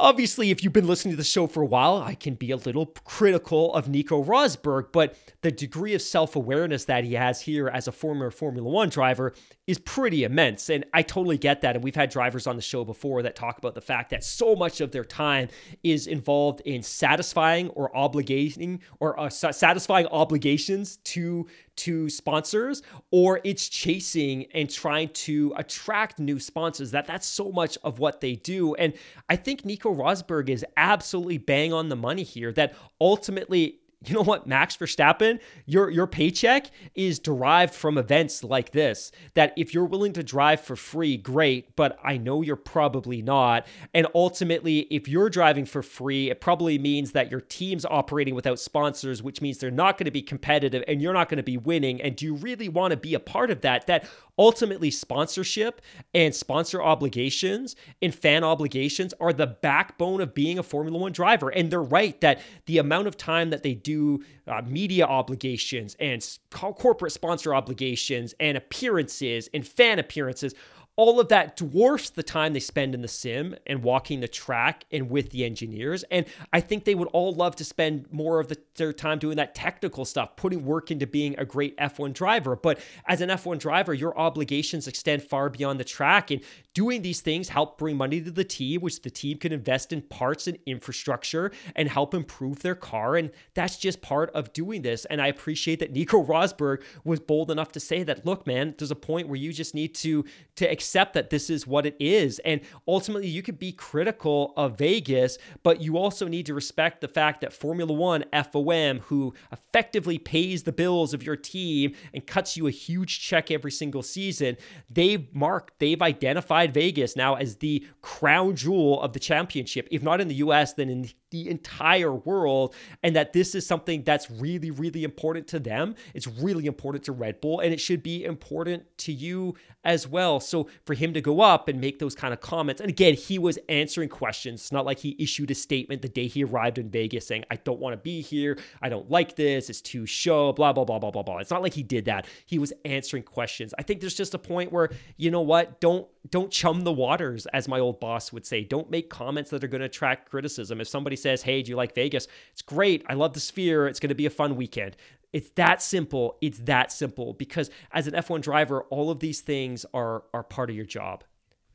Speaker 2: Obviously, if you've been listening to the show for a while, I can be a little critical of Nico Rosberg, but the degree of self awareness that he has here as a former Formula One driver is pretty immense. And I totally get that. And we've had drivers on the show before that talk about the fact that so much of their time is involved in satisfying or obligating or uh, satisfying obligations to to sponsors or it's chasing and trying to attract new sponsors. That that's so much of what they do. And i think nico rosberg is absolutely bang on the money here that ultimately you know what, Max Verstappen, your your paycheck is derived from events like this. That if you're willing to drive for free, great, but I know you're probably not. And ultimately, if you're driving for free, it probably means that your team's operating without sponsors, which means they're not going to be competitive and you're not going to be winning. And do you really want to be a part of that? That ultimately sponsorship and sponsor obligations and fan obligations are the backbone of being a Formula 1 driver. And they're right that the amount of time that they do do uh, media obligations and corporate sponsor obligations and appearances and fan appearances all of that dwarfs the time they spend in the sim and walking the track and with the engineers. And I think they would all love to spend more of the, their time doing that technical stuff, putting work into being a great F1 driver. But as an F1 driver, your obligations extend far beyond the track. And doing these things help bring money to the team, which the team can invest in parts and infrastructure and help improve their car. And that's just part of doing this. And I appreciate that Nico Rosberg was bold enough to say that, look, man, there's a point where you just need to to accept that this is what it is. And ultimately, you could be critical of Vegas, but you also need to respect the fact that Formula One, FOM, who effectively pays the bills of your team and cuts you a huge check every single season, they've marked, they've identified Vegas now as the crown jewel of the championship. If not in the US, then in the entire world and that this is something that's really really important to them. It's really important to red bull and it should be important to you as well. So for him to go up and make those kind of comments and again he was answering questions. It's not like he issued a statement the day he arrived in vegas saying i don't want to be here. I don't like this. It's too show blah blah blah blah blah blah. It's not like he did that. He was answering questions. I think there's just a point where you know what? Don't don't chum the waters as my old boss would say don't make comments that are going to attract criticism if somebody says, Hey, do you like Vegas? It's great. I love the sphere. It's going to be a fun weekend. It's that simple. It's that simple because as an F1 driver, all of these things are, are part of your job.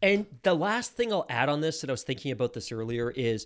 Speaker 2: And the last thing I'll add on this, and I was thinking about this earlier, is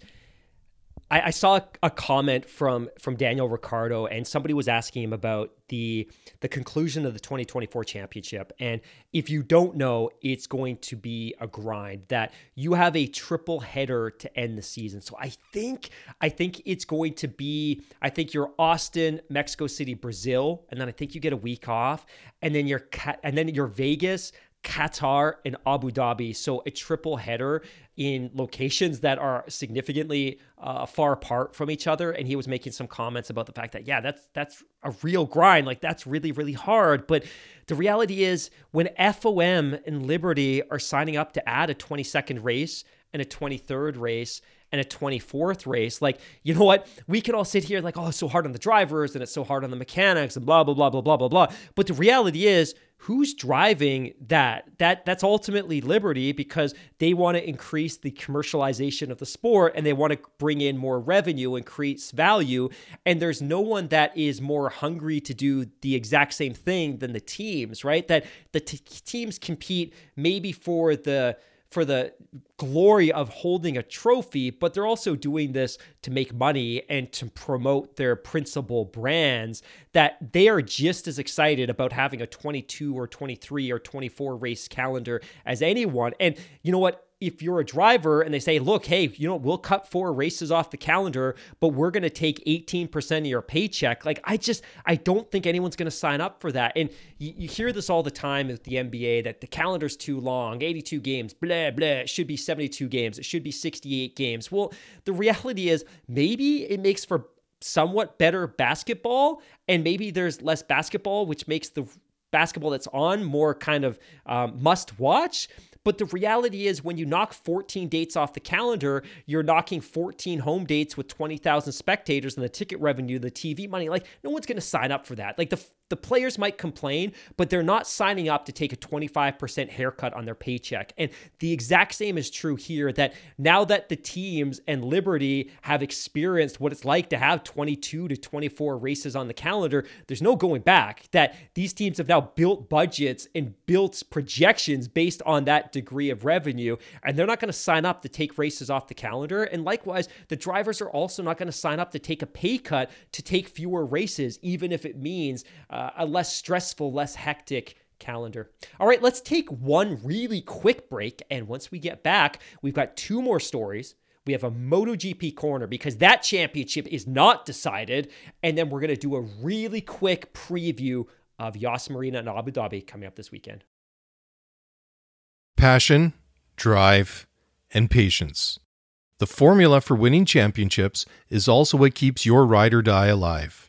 Speaker 2: I, I saw a comment from from Daniel Ricciardo, and somebody was asking him about the the conclusion of the 2024 championship. And if you don't know, it's going to be a grind. That you have a triple header to end the season. So I think I think it's going to be. I think you're Austin, Mexico City, Brazil, and then I think you get a week off, and then you're and then you're Vegas. Qatar and Abu Dhabi. So a triple header in locations that are significantly uh, far apart from each other. And he was making some comments about the fact that, yeah, that's that's a real grind. Like that's really, really hard. But the reality is when FOM and Liberty are signing up to add a 22nd race and a 23rd race and a 24th race. Like, you know what? We can all sit here like, oh, it's so hard on the drivers and it's so hard on the mechanics and blah, blah, blah, blah, blah, blah, blah. But the reality is, who's driving that that that's ultimately liberty because they want to increase the commercialization of the sport and they want to bring in more revenue and increase value and there's no one that is more hungry to do the exact same thing than the teams right that the t- teams compete maybe for the for the glory of holding a trophy, but they're also doing this to make money and to promote their principal brands that they are just as excited about having a 22 or 23 or 24 race calendar as anyone. And you know what? If you're a driver and they say, look, hey, you know, we'll cut four races off the calendar, but we're going to take 18% of your paycheck. Like, I just, I don't think anyone's going to sign up for that. And you, you, hear this all the time with the NBA that the calendar's too long, 82 games, blah, blah. It should be 72 games. It should be 68 games. Well, the reality is maybe it makes for somewhat better basketball and maybe there's less basketball, which makes the basketball that's on more kind of um, must watch. But the reality is, when you knock 14 dates off the calendar, you're knocking 14 home dates with 20,000 spectators and the ticket revenue, the TV money. Like, no one's going to sign up for that. Like, the the players might complain, but they're not signing up to take a 25% haircut on their paycheck. And the exact same is true here that now that the teams and Liberty have experienced what it's like to have 22 to 24 races on the calendar, there's no going back. That these teams have now built budgets and built projections based on that degree of revenue, and they're not going to sign up to take races off the calendar. And likewise, the drivers are also not going to sign up to take a pay cut to take fewer races, even if it means. Uh, uh, a less stressful, less hectic calendar. All right, let's take one really quick break. And once we get back, we've got two more stories. We have a MotoGP corner because that championship is not decided. And then we're going to do a really quick preview of Yas Marina and Abu Dhabi coming up this weekend.
Speaker 3: Passion, drive, and patience. The formula for winning championships is also what keeps your ride or die alive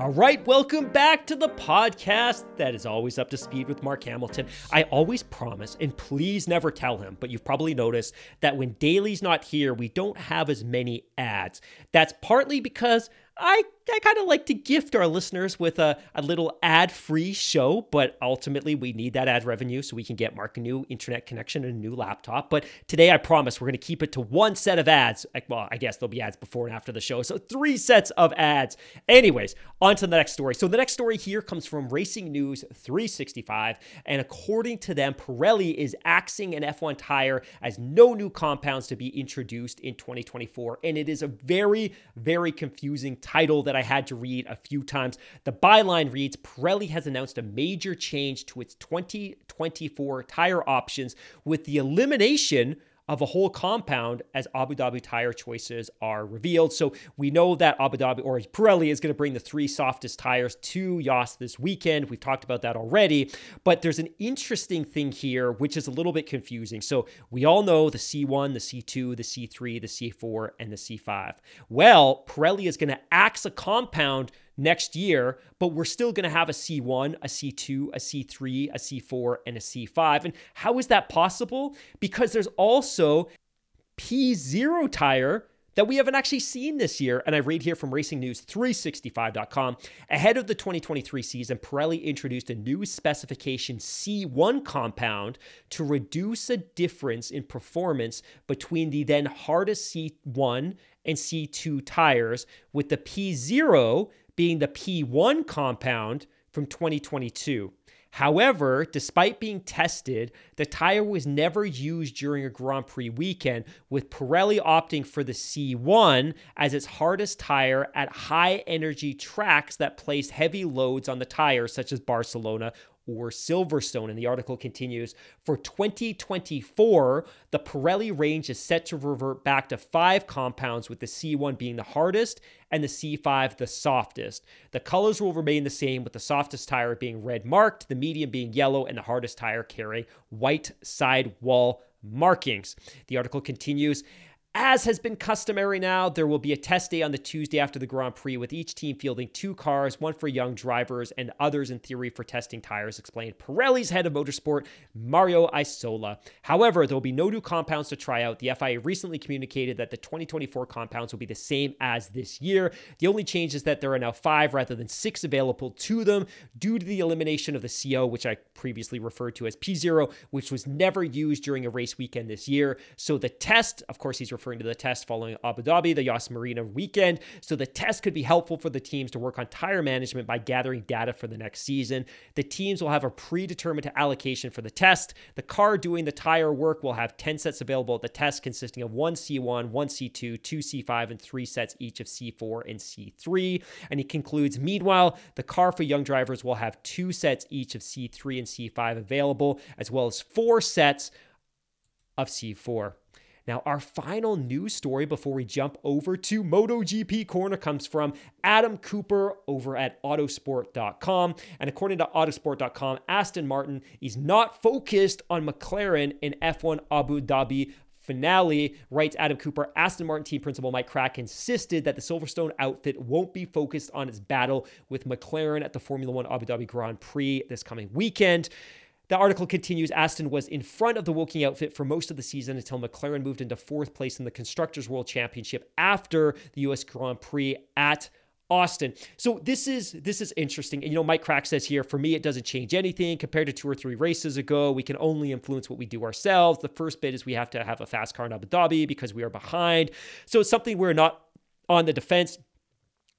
Speaker 2: All right, welcome back to the podcast that is always up to speed with Mark Hamilton. I always promise, and please never tell him, but you've probably noticed that when Daly's not here, we don't have as many ads. That's partly because I, I kind of like to gift our listeners with a, a little ad free show, but ultimately we need that ad revenue so we can get Mark a new internet connection and a new laptop. But today I promise we're going to keep it to one set of ads. Well, I guess there'll be ads before and after the show. So three sets of ads. Anyways, on to the next story. So the next story here comes from Racing News 365. And according to them, Pirelli is axing an F1 tire as no new compounds to be introduced in 2024. And it is a very, very confusing title that I had to read a few times. The byline reads Pirelli has announced a major change to its 2024 tire options with the elimination of a whole compound as Abu Dhabi tire choices are revealed. So we know that Abu Dhabi or Pirelli is going to bring the three softest tires to Yas this weekend. We've talked about that already, but there's an interesting thing here which is a little bit confusing. So we all know the C1, the C2, the C3, the C4, and the C5. Well, Pirelli is going to axe a compound next year, but we're still going to have a C1, a C2, a C3, a C4, and a C5. And how is that possible? Because there's also P0 tire that we haven't actually seen this year. And I read here from Racing News 365.com. Ahead of the 2023 season, Pirelli introduced a new specification C1 compound to reduce a difference in performance between the then hardest C1 and C2 tires, with the P0 being the P1 compound from 2022. However, despite being tested, the tire was never used during a Grand Prix weekend, with Pirelli opting for the C1 as its hardest tire at high energy tracks that place heavy loads on the tire, such as Barcelona or Silverstone. And the article continues For 2024, the Pirelli range is set to revert back to five compounds, with the C1 being the hardest and the C5 the softest. The colors will remain the same, with the softest tire being red marked, the medium being yellow, and the hardest tire carrying white sidewall markings. The article continues. As has been customary now, there will be a test day on the Tuesday after the Grand Prix with each team fielding two cars, one for young drivers and others in theory for testing tires, explained Pirelli's head of motorsport, Mario Isola. However, there will be no new compounds to try out. The FIA recently communicated that the 2024 compounds will be the same as this year. The only change is that there are now five rather than six available to them due to the elimination of the C0, which I previously referred to as P0, which was never used during a race weekend this year. So the test, of course, he's referring to the test following Abu Dhabi, the Yas Marina weekend. So the test could be helpful for the teams to work on tire management by gathering data for the next season. The teams will have a predetermined allocation for the test. The car doing the tire work will have 10 sets available at the test, consisting of one C1, one C2, two C5, and three sets each of C4 and C3. And he concludes, meanwhile, the car for young drivers will have two sets each of C3 and C5 available, as well as four sets of C4. Now, our final news story before we jump over to MotoGP Corner comes from Adam Cooper over at Autosport.com. And according to Autosport.com, Aston Martin is not focused on McLaren in F1 Abu Dhabi finale, writes Adam Cooper. Aston Martin team principal Mike Krack insisted that the Silverstone outfit won't be focused on its battle with McLaren at the Formula One Abu Dhabi Grand Prix this coming weekend. The article continues Aston was in front of the Woking outfit for most of the season until McLaren moved into fourth place in the Constructors' World Championship after the US Grand Prix at Austin. So this is this is interesting. And you know, Mike Krack says here, for me, it doesn't change anything compared to two or three races ago. We can only influence what we do ourselves. The first bit is we have to have a fast car in Abu Dhabi because we are behind. So it's something we're not on the defense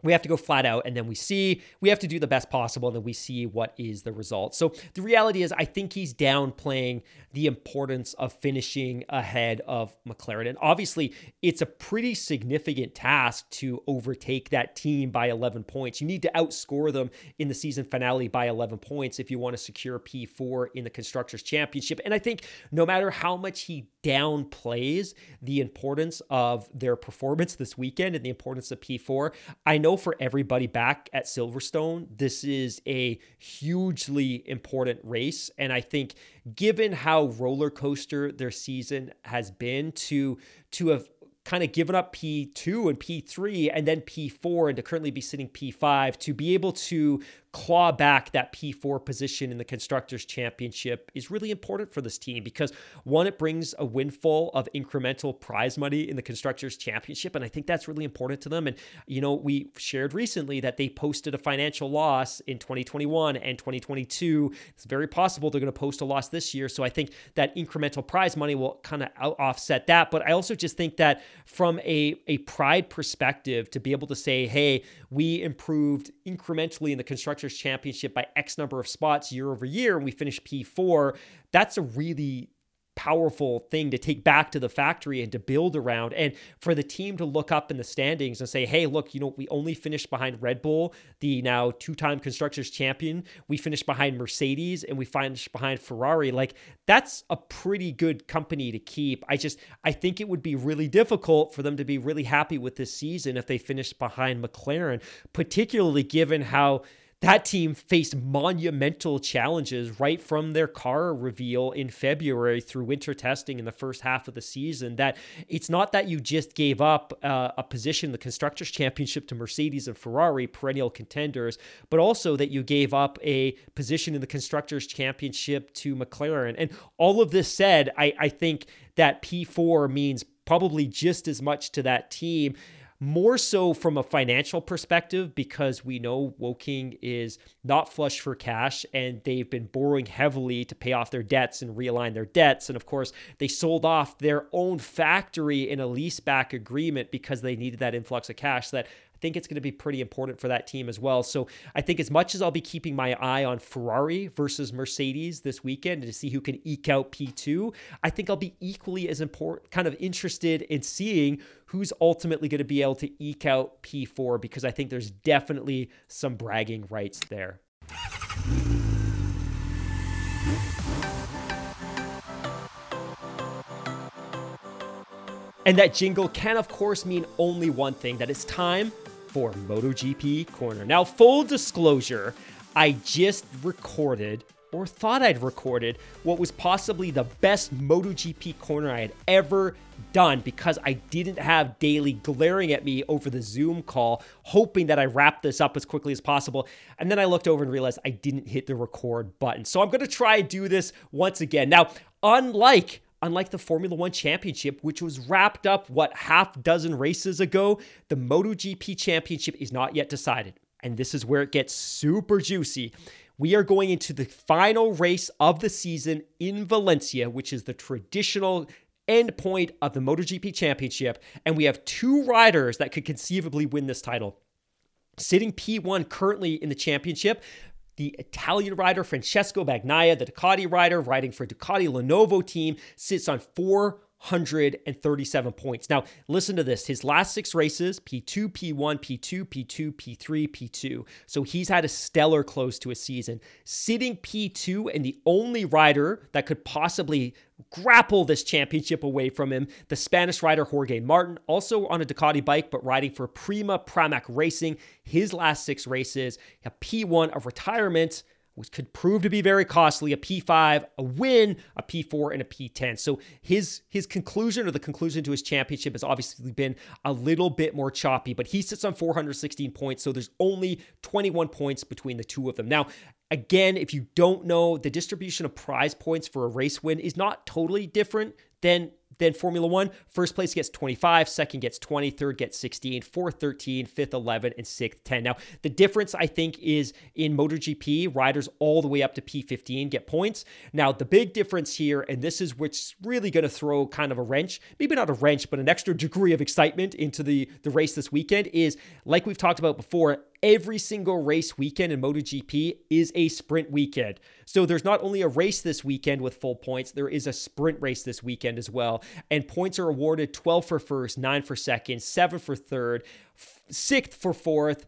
Speaker 2: we have to go flat out and then we see we have to do the best possible and then we see what is the result. So the reality is i think he's downplaying the importance of finishing ahead of mclaren. And obviously it's a pretty significant task to overtake that team by 11 points. You need to outscore them in the season finale by 11 points if you want to secure p4 in the constructors championship. And i think no matter how much he downplays the importance of their performance this weekend and the importance of p4 i know for everybody back at Silverstone, this is a hugely important race. And I think given how roller coaster their season has been to to have kind of given up P2 and P3 and then P4 and to currently be sitting P5 to be able to claw back that P4 position in the Constructors' Championship is really important for this team because one, it brings a windfall of incremental prize money in the Constructors' Championship. And I think that's really important to them. And, you know, we shared recently that they posted a financial loss in 2021 and 2022. It's very possible they're going to post a loss this year. So I think that incremental prize money will kind of offset that. But I also just think that from a, a pride perspective, to be able to say, hey, we improved incrementally in the Constructors Constructors Championship by X number of spots year over year, and we finished P4, that's a really powerful thing to take back to the factory and to build around. And for the team to look up in the standings and say hey look you know we only finished behind Red Bull the now two-time constructors champion. We finished behind Mercedes and we finished behind Ferrari. Like that's a pretty good company to keep. I just i think it would be really difficult for them to be really happy with this season if they finished behind McLaren particularly given how that team faced monumental challenges right from their car reveal in February through winter testing in the first half of the season. That it's not that you just gave up uh, a position in the Constructors' Championship to Mercedes and Ferrari, perennial contenders, but also that you gave up a position in the Constructors' Championship to McLaren. And all of this said, I, I think that P4 means probably just as much to that team more so from a financial perspective because we know Woking is not flush for cash and they've been borrowing heavily to pay off their debts and realign their debts. And of course, they sold off their own factory in a leaseback agreement because they needed that influx of cash that think it's going to be pretty important for that team as well. So I think as much as I'll be keeping my eye on Ferrari versus Mercedes this weekend to see who can eke out P2, I think I'll be equally as important, kind of interested in seeing who's ultimately going to be able to eke out P4 because I think there's definitely some bragging rights there. And that jingle can, of course, mean only one thing that it's time for MotoGP Corner. Now, full disclosure, I just recorded or thought I'd recorded what was possibly the best MotoGP corner I had ever done because I didn't have Daly glaring at me over the Zoom call, hoping that I wrap this up as quickly as possible. And then I looked over and realized I didn't hit the record button. So I'm going to try and do this once again. Now, unlike Unlike the Formula One Championship, which was wrapped up, what, half dozen races ago, the MotoGP Championship is not yet decided. And this is where it gets super juicy. We are going into the final race of the season in Valencia, which is the traditional end point of the MotoGP Championship. And we have two riders that could conceivably win this title. Sitting P1 currently in the championship, the Italian rider Francesco Bagnaia, the Ducati rider riding for Ducati Lenovo team, sits on 437 points. Now, listen to this. His last six races P2, P1, P2, P2, P3, P2. So he's had a stellar close to a season. Sitting P2 and the only rider that could possibly grapple this championship away from him. The Spanish rider Jorge Martin, also on a Ducati bike, but riding for Prima Pramac Racing. His last six races, a P1 of retirement, which could prove to be very costly, a P5, a win, a P4, and a P10. So his his conclusion or the conclusion to his championship has obviously been a little bit more choppy, but he sits on 416 points, so there's only 21 points between the two of them. Now, Again, if you don't know, the distribution of prize points for a race win is not totally different than than Formula One. First place gets 25, second gets 20, third gets 16, fourth 13, fifth 11, and sixth 10. Now, the difference I think is in MotoGP, riders all the way up to P15 get points. Now, the big difference here, and this is what's really going to throw kind of a wrench, maybe not a wrench, but an extra degree of excitement into the, the race this weekend is like we've talked about before, every single race weekend in MotoGP is a sprint weekend. So there's not only a race this weekend with full points, there is a sprint race this weekend as well. And points are awarded 12 for first, 9 for second, 7 for third, 6th for fourth,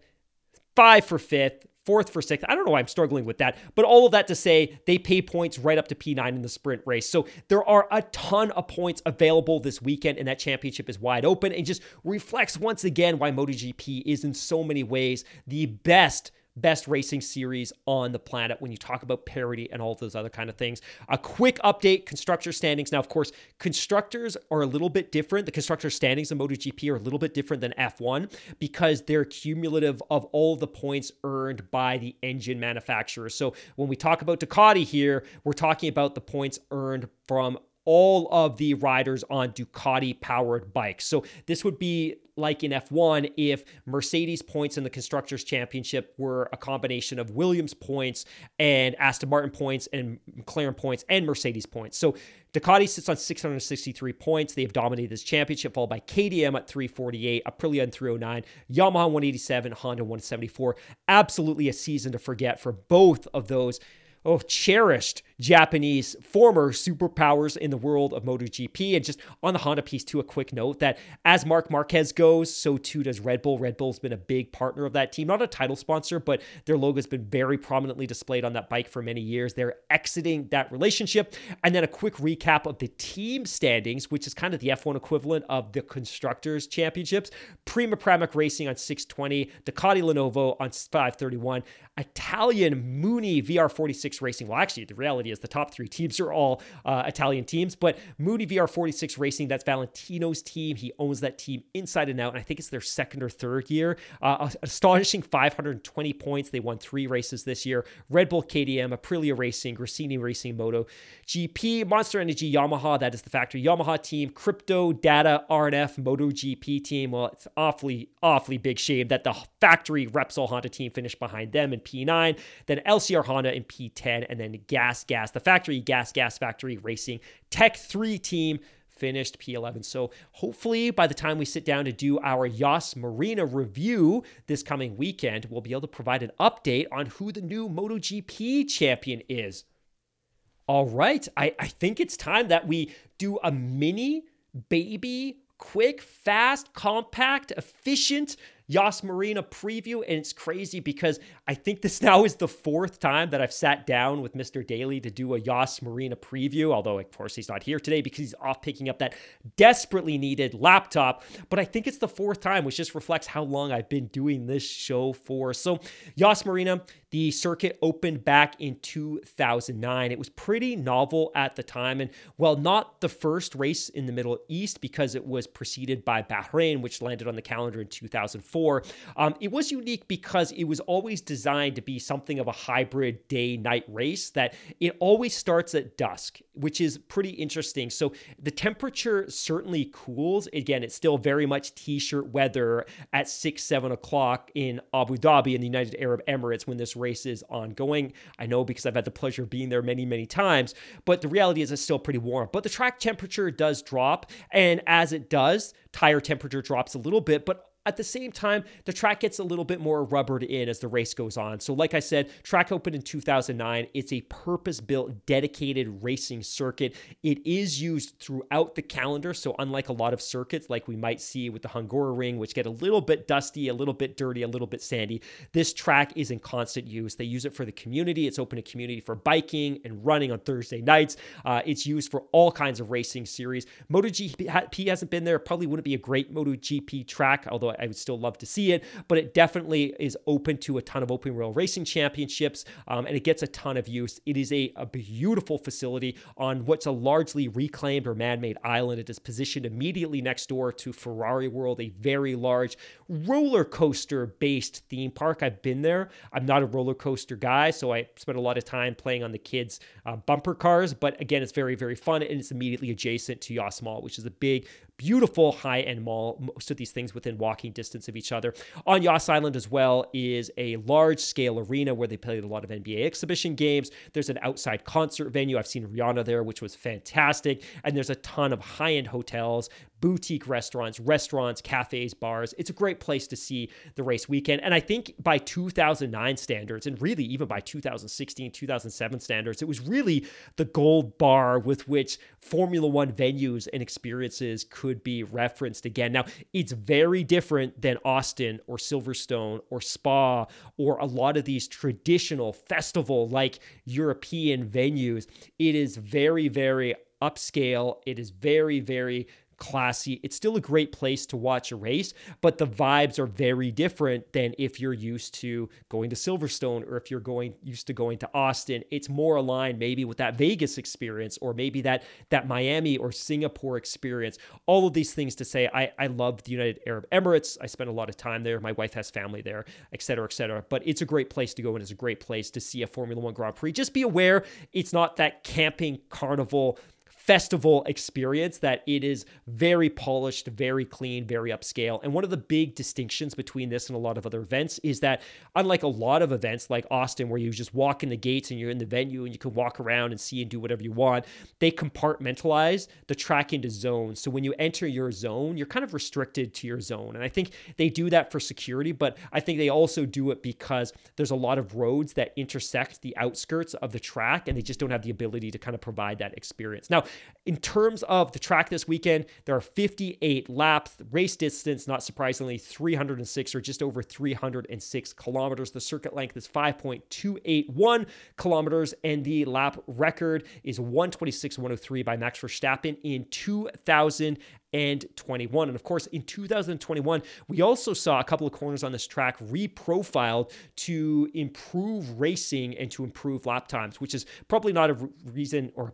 Speaker 2: 5 for fifth, fourth for sixth. I don't know why I'm struggling with that, but all of that to say they pay points right up to P9 in the sprint race. So there are a ton of points available this weekend, and that championship is wide open and just reflects once again why MotoGP is in so many ways the best best racing series on the planet when you talk about parity and all those other kind of things. A quick update constructor standings. Now, of course, constructors are a little bit different. The constructor standings in MotoGP are a little bit different than F1 because they're cumulative of all the points earned by the engine manufacturers. So when we talk about Ducati here, we're talking about the points earned from all of the riders on Ducati powered bikes. So this would be like in F1 if Mercedes points in the Constructors' Championship were a combination of Williams points and Aston Martin points and McLaren points and Mercedes points. So Ducati sits on 663 points. They have dominated this championship, followed by KTM at 348, Aprilia at 309, Yamaha 187, Honda 174. Absolutely a season to forget for both of those oh, cherished Japanese former superpowers in the world of MotoGP. And just on the Honda piece, too, a quick note that as Marc Marquez goes, so too does Red Bull. Red Bull's been a big partner of that team, not a title sponsor, but their logo has been very prominently displayed on that bike for many years. They're exiting that relationship. And then a quick recap of the team standings, which is kind of the F1 equivalent of the Constructors' Championships. Prima Pramac Racing on 620, Ducati Lenovo on 531, Italian Mooney VR46 Racing. Well, actually, the reality the top three teams are all uh, Italian teams, but Mooney VR46 Racing, that's Valentino's team. He owns that team inside and out, and I think it's their second or third year. Uh, astonishing 520 points. They won three races this year. Red Bull KTM, Aprilia Racing, Gresini Racing Moto, GP, Monster Energy Yamaha, that is the factory Yamaha team, Crypto, Data, RNF, MotoGP team. Well, it's awfully, awfully big shame that the factory Repsol Honda team finished behind them in P9, then LCR Honda in P10, and then Gas Gas, the factory Gas Gas Factory Racing Tech 3 team finished P11. So hopefully by the time we sit down to do our Yas Marina review this coming weekend, we'll be able to provide an update on who the new MotoGP champion is. All right, I, I think it's time that we do a mini baby, quick, fast, compact, efficient Yas Marina preview. And it's crazy because I think this now is the fourth time that I've sat down with Mr. Daly to do a Yas Marina preview. Although, of course, he's not here today because he's off picking up that desperately needed laptop. But I think it's the fourth time, which just reflects how long I've been doing this show for. So, Yas Marina, the circuit opened back in 2009. It was pretty novel at the time. And while not the first race in the Middle East, because it was preceded by Bahrain, which landed on the calendar in 2004, um, it was unique because it was always designed to be something of a hybrid day night race that it always starts at dusk, which is pretty interesting. So the temperature certainly cools. Again, it's still very much t shirt weather at six, seven o'clock in Abu Dhabi in the United Arab Emirates when this race is ongoing. I know because I've had the pleasure of being there many, many times, but the reality is it's still pretty warm. But the track temperature does drop, and as it does, tire temperature drops a little bit, but at the same time, the track gets a little bit more rubbered in as the race goes on. So, like I said, track opened in 2009. It's a purpose built, dedicated racing circuit. It is used throughout the calendar. So, unlike a lot of circuits like we might see with the Hungaroring, which get a little bit dusty, a little bit dirty, a little bit sandy, this track is in constant use. They use it for the community. It's open to community for biking and running on Thursday nights. Uh, it's used for all kinds of racing series. MotoGP hasn't been there. Probably wouldn't be a great MotoGP track, although I would still love to see it. But it definitely is open to a ton of open wheel racing championships, um, and it gets a ton of use. It is a, a beautiful facility on what's a largely reclaimed or man-made island. It is positioned immediately next door to Ferrari World, a very large roller coaster-based theme park. I've been there. I'm not a roller coaster guy, so I spent a lot of time playing on the kids' uh, bumper cars. But again, it's very very fun, and it's immediately adjacent to Yas Mall, which is a big beautiful high end mall. Most of these things within walking distance of each other. On Yas Island as well is a large scale arena where they played a lot of NBA exhibition games. There's an outside concert venue. I've seen Rihanna there, which was fantastic. And there's a ton of high end hotels, boutique restaurants, restaurants, cafes, bars. It's a great place to see the race weekend. And I think by 2009 standards, and really even by 2016, 2007 standards, it was really the gold bar with which Formula One venues and experiences could be referenced again. Now, it's very different than Austin or Silverstone or Spa or a lot of these traditional festival like European venues. It is very, very upscale. It is very, very classy. It's still a great place to watch a race, but the vibes are very different than if you're used to going to Silverstone or if you're going used to going to Austin. It's more aligned maybe with that Vegas experience or maybe that that Miami or Singapore experience. All of these things to say I I love the United Arab Emirates. I spent a lot of time there. My wife has family there, et cetera, et cetera. But it's a great place to go and it's a great place to see a Formula One Grand Prix. Just be aware it's not that camping carnival festival experience that it is very polished, very clean, very upscale. And one of the big distinctions between this and a lot of other events is that unlike a lot of events like Austin where you just walk in the gates and you're in the venue and you can walk around and see and do whatever you want, they compartmentalize the track into zones. So when you enter your zone, you're kind of restricted to your zone. And I think they do that for security, but I think they also do it because there's a lot of roads that intersect the outskirts of the track and they just don't have the ability to kind of provide that experience. Now, in terms of the track this weekend, there are 58 laps. Race distance, not surprisingly, 306 or just over 306 kilometers. The circuit length is 5.281 kilometers, and the lap record is 126.103 by Max Verstappen in 2000 and 21. And of course, in 2021, we also saw a couple of corners on this track reprofiled to improve racing and to improve lap times, which is probably not a reason or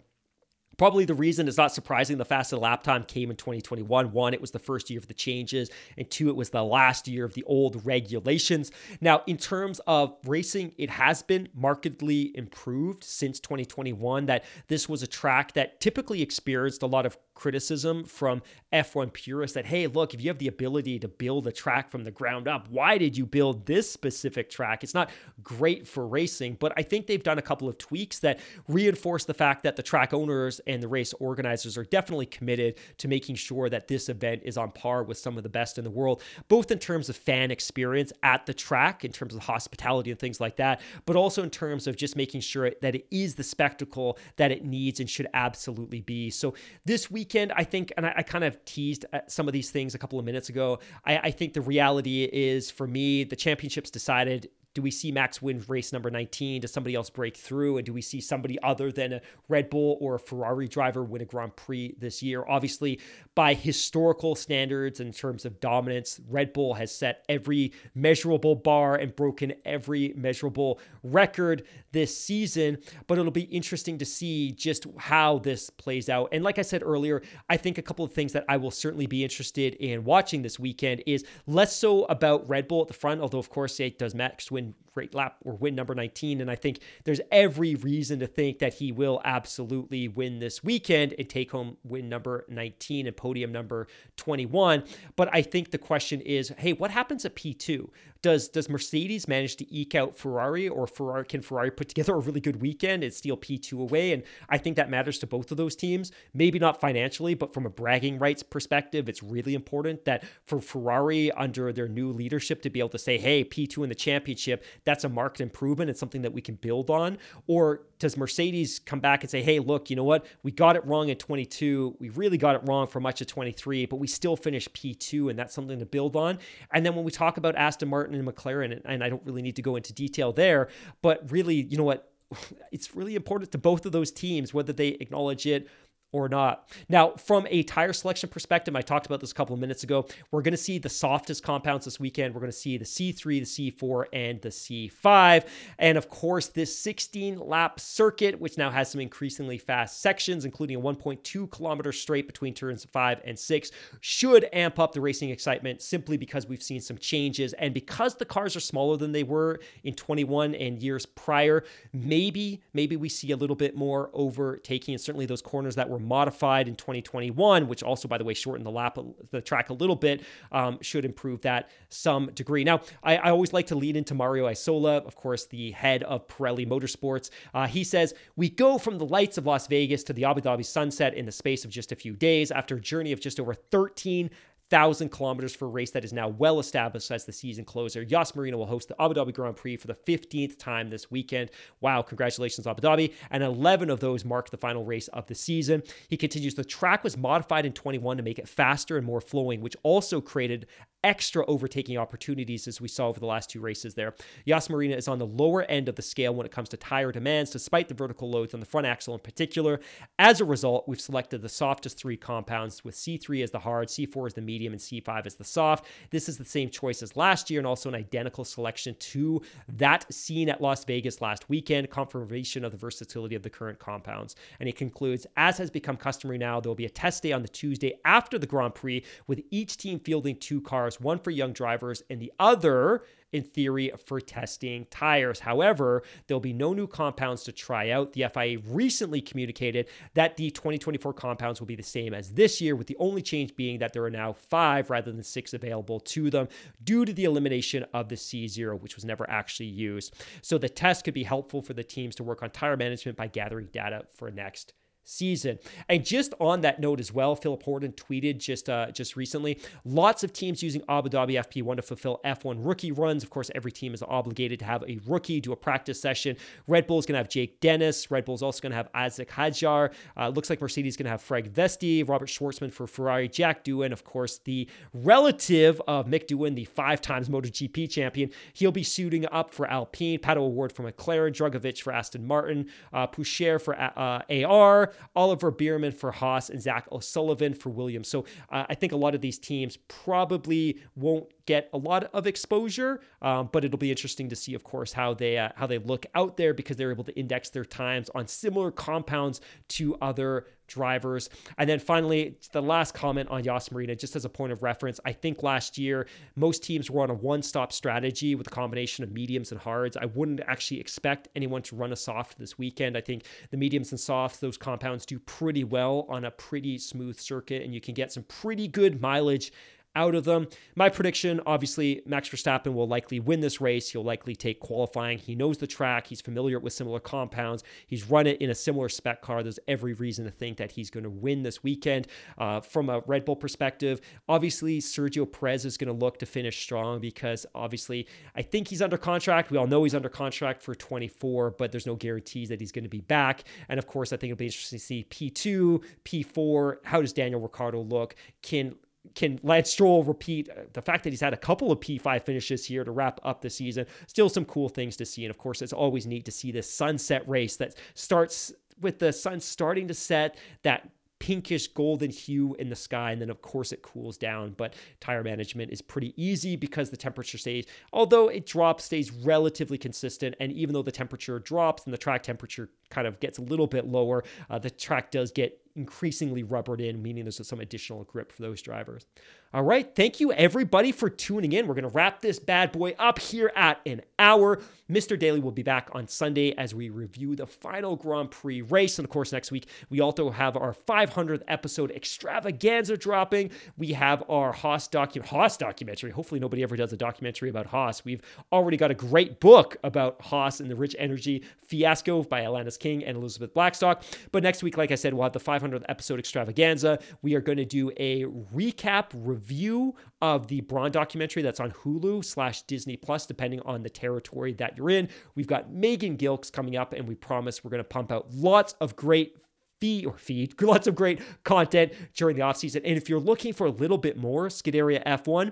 Speaker 2: Probably the reason is not surprising the fastest lap time came in 2021. One, it was the first year of the changes, and two, it was the last year of the old regulations. Now, in terms of racing, it has been markedly improved since 2021. That this was a track that typically experienced a lot of criticism from F1 purists that, hey, look, if you have the ability to build a track from the ground up, why did you build this specific track? It's not great for racing, but I think they've done a couple of tweaks that reinforce the fact that the track owners and the race organizers are definitely committed to making sure that this event is on par with some of the best in the world, both in terms of fan experience at the track, in terms of hospitality and things like that, but also in terms of just making sure that it is the spectacle that it needs and should absolutely be. So this week, weekend, I think, and I, I, kind of teased uh, some of these things a couple of minutes ago. I, I think the reality is for me, the championships decided do we see Max win race number 19? Does somebody else break through? And do we see somebody other than a Red Bull or a Ferrari driver win a Grand Prix this year? Obviously, by historical standards in terms of dominance, Red Bull has set every measurable bar and broken every measurable record this season. But it'll be interesting to see just how this plays out. And like I said earlier, I think a couple of things that I will certainly be interested in watching this weekend is less so about Red Bull at the front, although, of course, it does Max win win great lap or win number 19. And I think there's every reason to think that he will absolutely win this weekend and take home win number 19 and podium number 21. But I think the question is, hey, what happens at P2? Does does Mercedes manage to eke out Ferrari or Ferrari can Ferrari put together a really good weekend and steal P2 away? And I think that matters to both of those teams. Maybe not financially, but from a bragging rights perspective, it's really important that for Ferrari under their new leadership to be able to say, hey, P2 in the championship, that's a marked improvement. It's something that we can build on. Or does Mercedes come back and say, hey, look, you know what? We got it wrong in 22. We really got it wrong for much of 23, but we still finished P2, and that's something to build on. And then when we talk about Aston Martin and McLaren, and I don't really need to go into detail there, but really, you know what? It's really important to both of those teams, whether they acknowledge it or not. Now, from a tire selection perspective, I talked about this a couple of minutes ago. We're going to see the softest compounds this weekend. We're going to see the C3, the C4, and the C5. And of course, this 16 lap circuit, which now has some increasingly fast sections, including a 1.2 kilometer straight between turns five and six, should amp up the racing excitement simply because we've seen some changes. And because the cars are smaller than they were in 21 and years prior, maybe, maybe we see a little bit more overtaking. And certainly those corners that were were modified in 2021, which also, by the way, shortened the lap, the track a little bit, um, should improve that some degree. Now, I, I, always like to lead into Mario Isola, of course, the head of Pirelli Motorsports. Uh, he says, We go from the lights of Las Vegas to the Abu Dhabi sunset in the space of just a few days after a journey of just over 13 thousand kilometers for a race that is now well established as the season closer. Yas Marina will host the Abu Dhabi Grand Prix for the 15th time this weekend. Wow, congratulations, Abu Dhabi. And 11 of those mark the final race of the season. He continues, the track was modified in 21 to make it faster and more flowing, which also created extra overtaking opportunities as we saw over the last two races there. Yas Marina is on the lower end of the scale when it comes to tire demands, despite the vertical loads on the front axle in particular. As a result, we've selected the softest three compounds with C3 as the hard, C4 as the medium, and C5 as the soft. This is the same choice as last year and also an identical selection to that seen at Las Vegas last weekend, confirmation of the versatility of the current compounds. And he concludes, as has become customary now, there will be a test day on the Tuesday after the Grand Prix with each team fielding two cars cars, one for young drivers and the other, in theory, for testing tires. However, there'll be no new compounds to try out. The FIA recently communicated that the 2024 compounds will be the same as this year, with the only change being that there are now five rather than six available to them due to the elimination of the C0, which was never actually used. So the test could be helpful for the teams to work on tire management by gathering data for next season. And just on that note as well, Philip Horton tweeted just uh, just recently, lots of teams using Abu Dhabi FP1 to fulfill F1 rookie runs. Of course, every team is obligated to have a rookie do a practice session. Red Bull is going to have Jake Dennis. Red Bull is also going to have Isack Hadjar. Uh, looks like Mercedes is going to have Frank Vesti, Robert Shwartzman for Ferrari, Jack Doohan, of course, the relative of Mick Doohan, the five times MotoGP champion. He'll be suiting up for Alpine, Pato O'Ward for McLaren, Drugovich for Aston Martin, uh, Pourchaire for uh, AR, Oliver Bearman for Haas, and Zach O'Sullivan for Williams. So uh, I think a lot of these teams probably won't get a lot of exposure, um, but it'll be interesting to see, of course, how they uh, how they look out there because they're able to index their times on similar compounds to other drivers. And then finally, the last comment on Yas Marina, just as a point of reference, I think last year most teams were on a one stop strategy with a combination of mediums and hards. I wouldn't actually expect anyone to run a soft this weekend. I think the mediums and softs, those compounds do pretty well on a pretty smooth circuit, and you can get some pretty good mileage out of them. My prediction obviously, Max Verstappen will likely win this race. He'll likely take qualifying. He knows the track, he's familiar with similar compounds, he's run it in a similar spec car. There's every reason to think that he's going to win this weekend. Uh, from a Red Bull perspective, obviously, Sergio Perez is going to look to finish strong because obviously, I think he's under contract. We all know he's under contract for 24, but there's no guarantees that he's going to be back. And of course, I think it'll be interesting to see P2, P4. How does Daniel Ricciardo look? Can can Lance Stroll repeat uh, the fact that he's had a couple of P5 finishes here to wrap up the season? Still some cool things to see. And of course, it's always neat to see this sunset race that starts with the sun starting to set, that pinkish golden hue in the sky and then of course it cools down but tire management is pretty easy because the temperature stays although it drops stays relatively consistent and even though the temperature drops and the track temperature kind of gets a little bit lower uh, the track does get increasingly rubbered in, meaning there's some additional grip for those drivers. All right. Thank you, everybody, for tuning in. We're going to wrap this bad boy up here at an hour. Mr. Daly will be back on Sunday as we review the final Grand Prix race. And of course, next week, we also have our 500th episode extravaganza dropping. We have our Haas, docu- Haas documentary. Hopefully, nobody ever does a documentary about Haas. We've already got a great book about Haas and the Rich Energy fiasco by Alanis King and Elizabeth Blackstock. But next week, like I said, we'll have the 500th episode extravaganza. We are going to do a recap review review of the Brawn documentary that's on Hulu slash Disney Plus, depending on the territory that you're in. We've got Megan Gilkes coming up, and we promise we're going to pump out lots of great feed or feed, lots of great content during the offseason. And if you're looking for a little bit more Scuderia F1,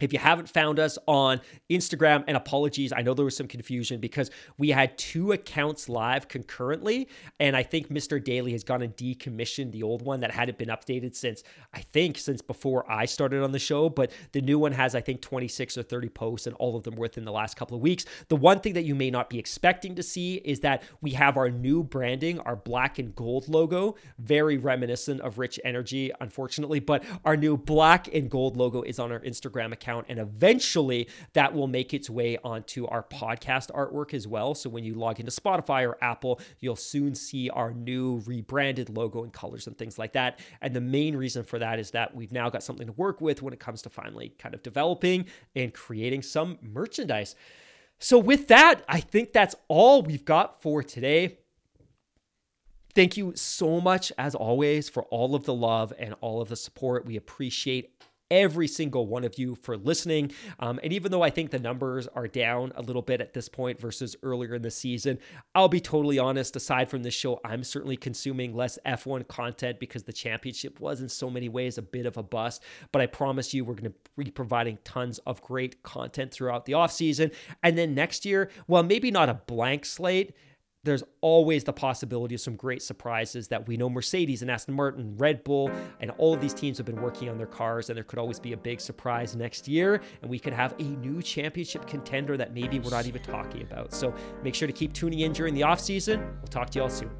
Speaker 2: If you haven't found us on Instagram, and apologies, I know there was some confusion because we had two accounts live concurrently. And I think Mr. Daly has gone and decommissioned the old one that hadn't been updated since, I think, since before I started on the show. But the new one has, I think, 26 or 30 posts, and all of them within the last couple of weeks. The one thing that you may not be expecting to see is that we have our new branding, our black and gold logo, very reminiscent of Rich Energy, unfortunately. But our new black and gold logo is on our Instagram account account. And eventually that will make its way onto our podcast artwork as well. So when you log into Spotify or Apple, you'll soon see our new rebranded logo and colors and things like that. And the main reason for that is that we've now got something to work with when it comes to finally kind of developing and creating some merchandise. So, with that, I think that's all we've got for today. Thank you so much, as always, for all of the love and all of the support. We appreciate every single one of you for listening. Um, and even though I think the numbers are down a little bit at this point versus earlier in the season, I'll be totally honest. Aside from this show, I'm certainly consuming less F1 content because the championship was in so many ways a bit of a bust. But I promise you, we're going to be providing tons of great content throughout the offseason. And then next year, well, maybe not a blank slate there's always the possibility of some great surprises that we know Mercedes and Aston Martin, Red Bull, and all of these teams have been working on their cars, and there could always be a big surprise next year, and we could have a new championship contender that maybe we're not even talking about. So make sure to keep tuning in during the off season. We'll talk to you all soon.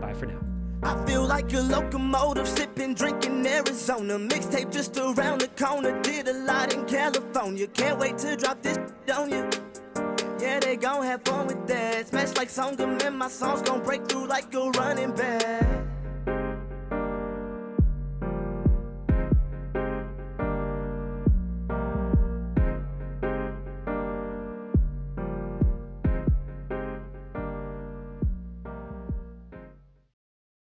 Speaker 2: Bye for now.
Speaker 1: I feel like a locomotive sipping, drinking Arizona. Mixtape just around the corner. Did a lot in California. Can't wait to drop this on you. Yeah, they gon' have fun with that. Smash like Songam and my songs gon' break through like a running back.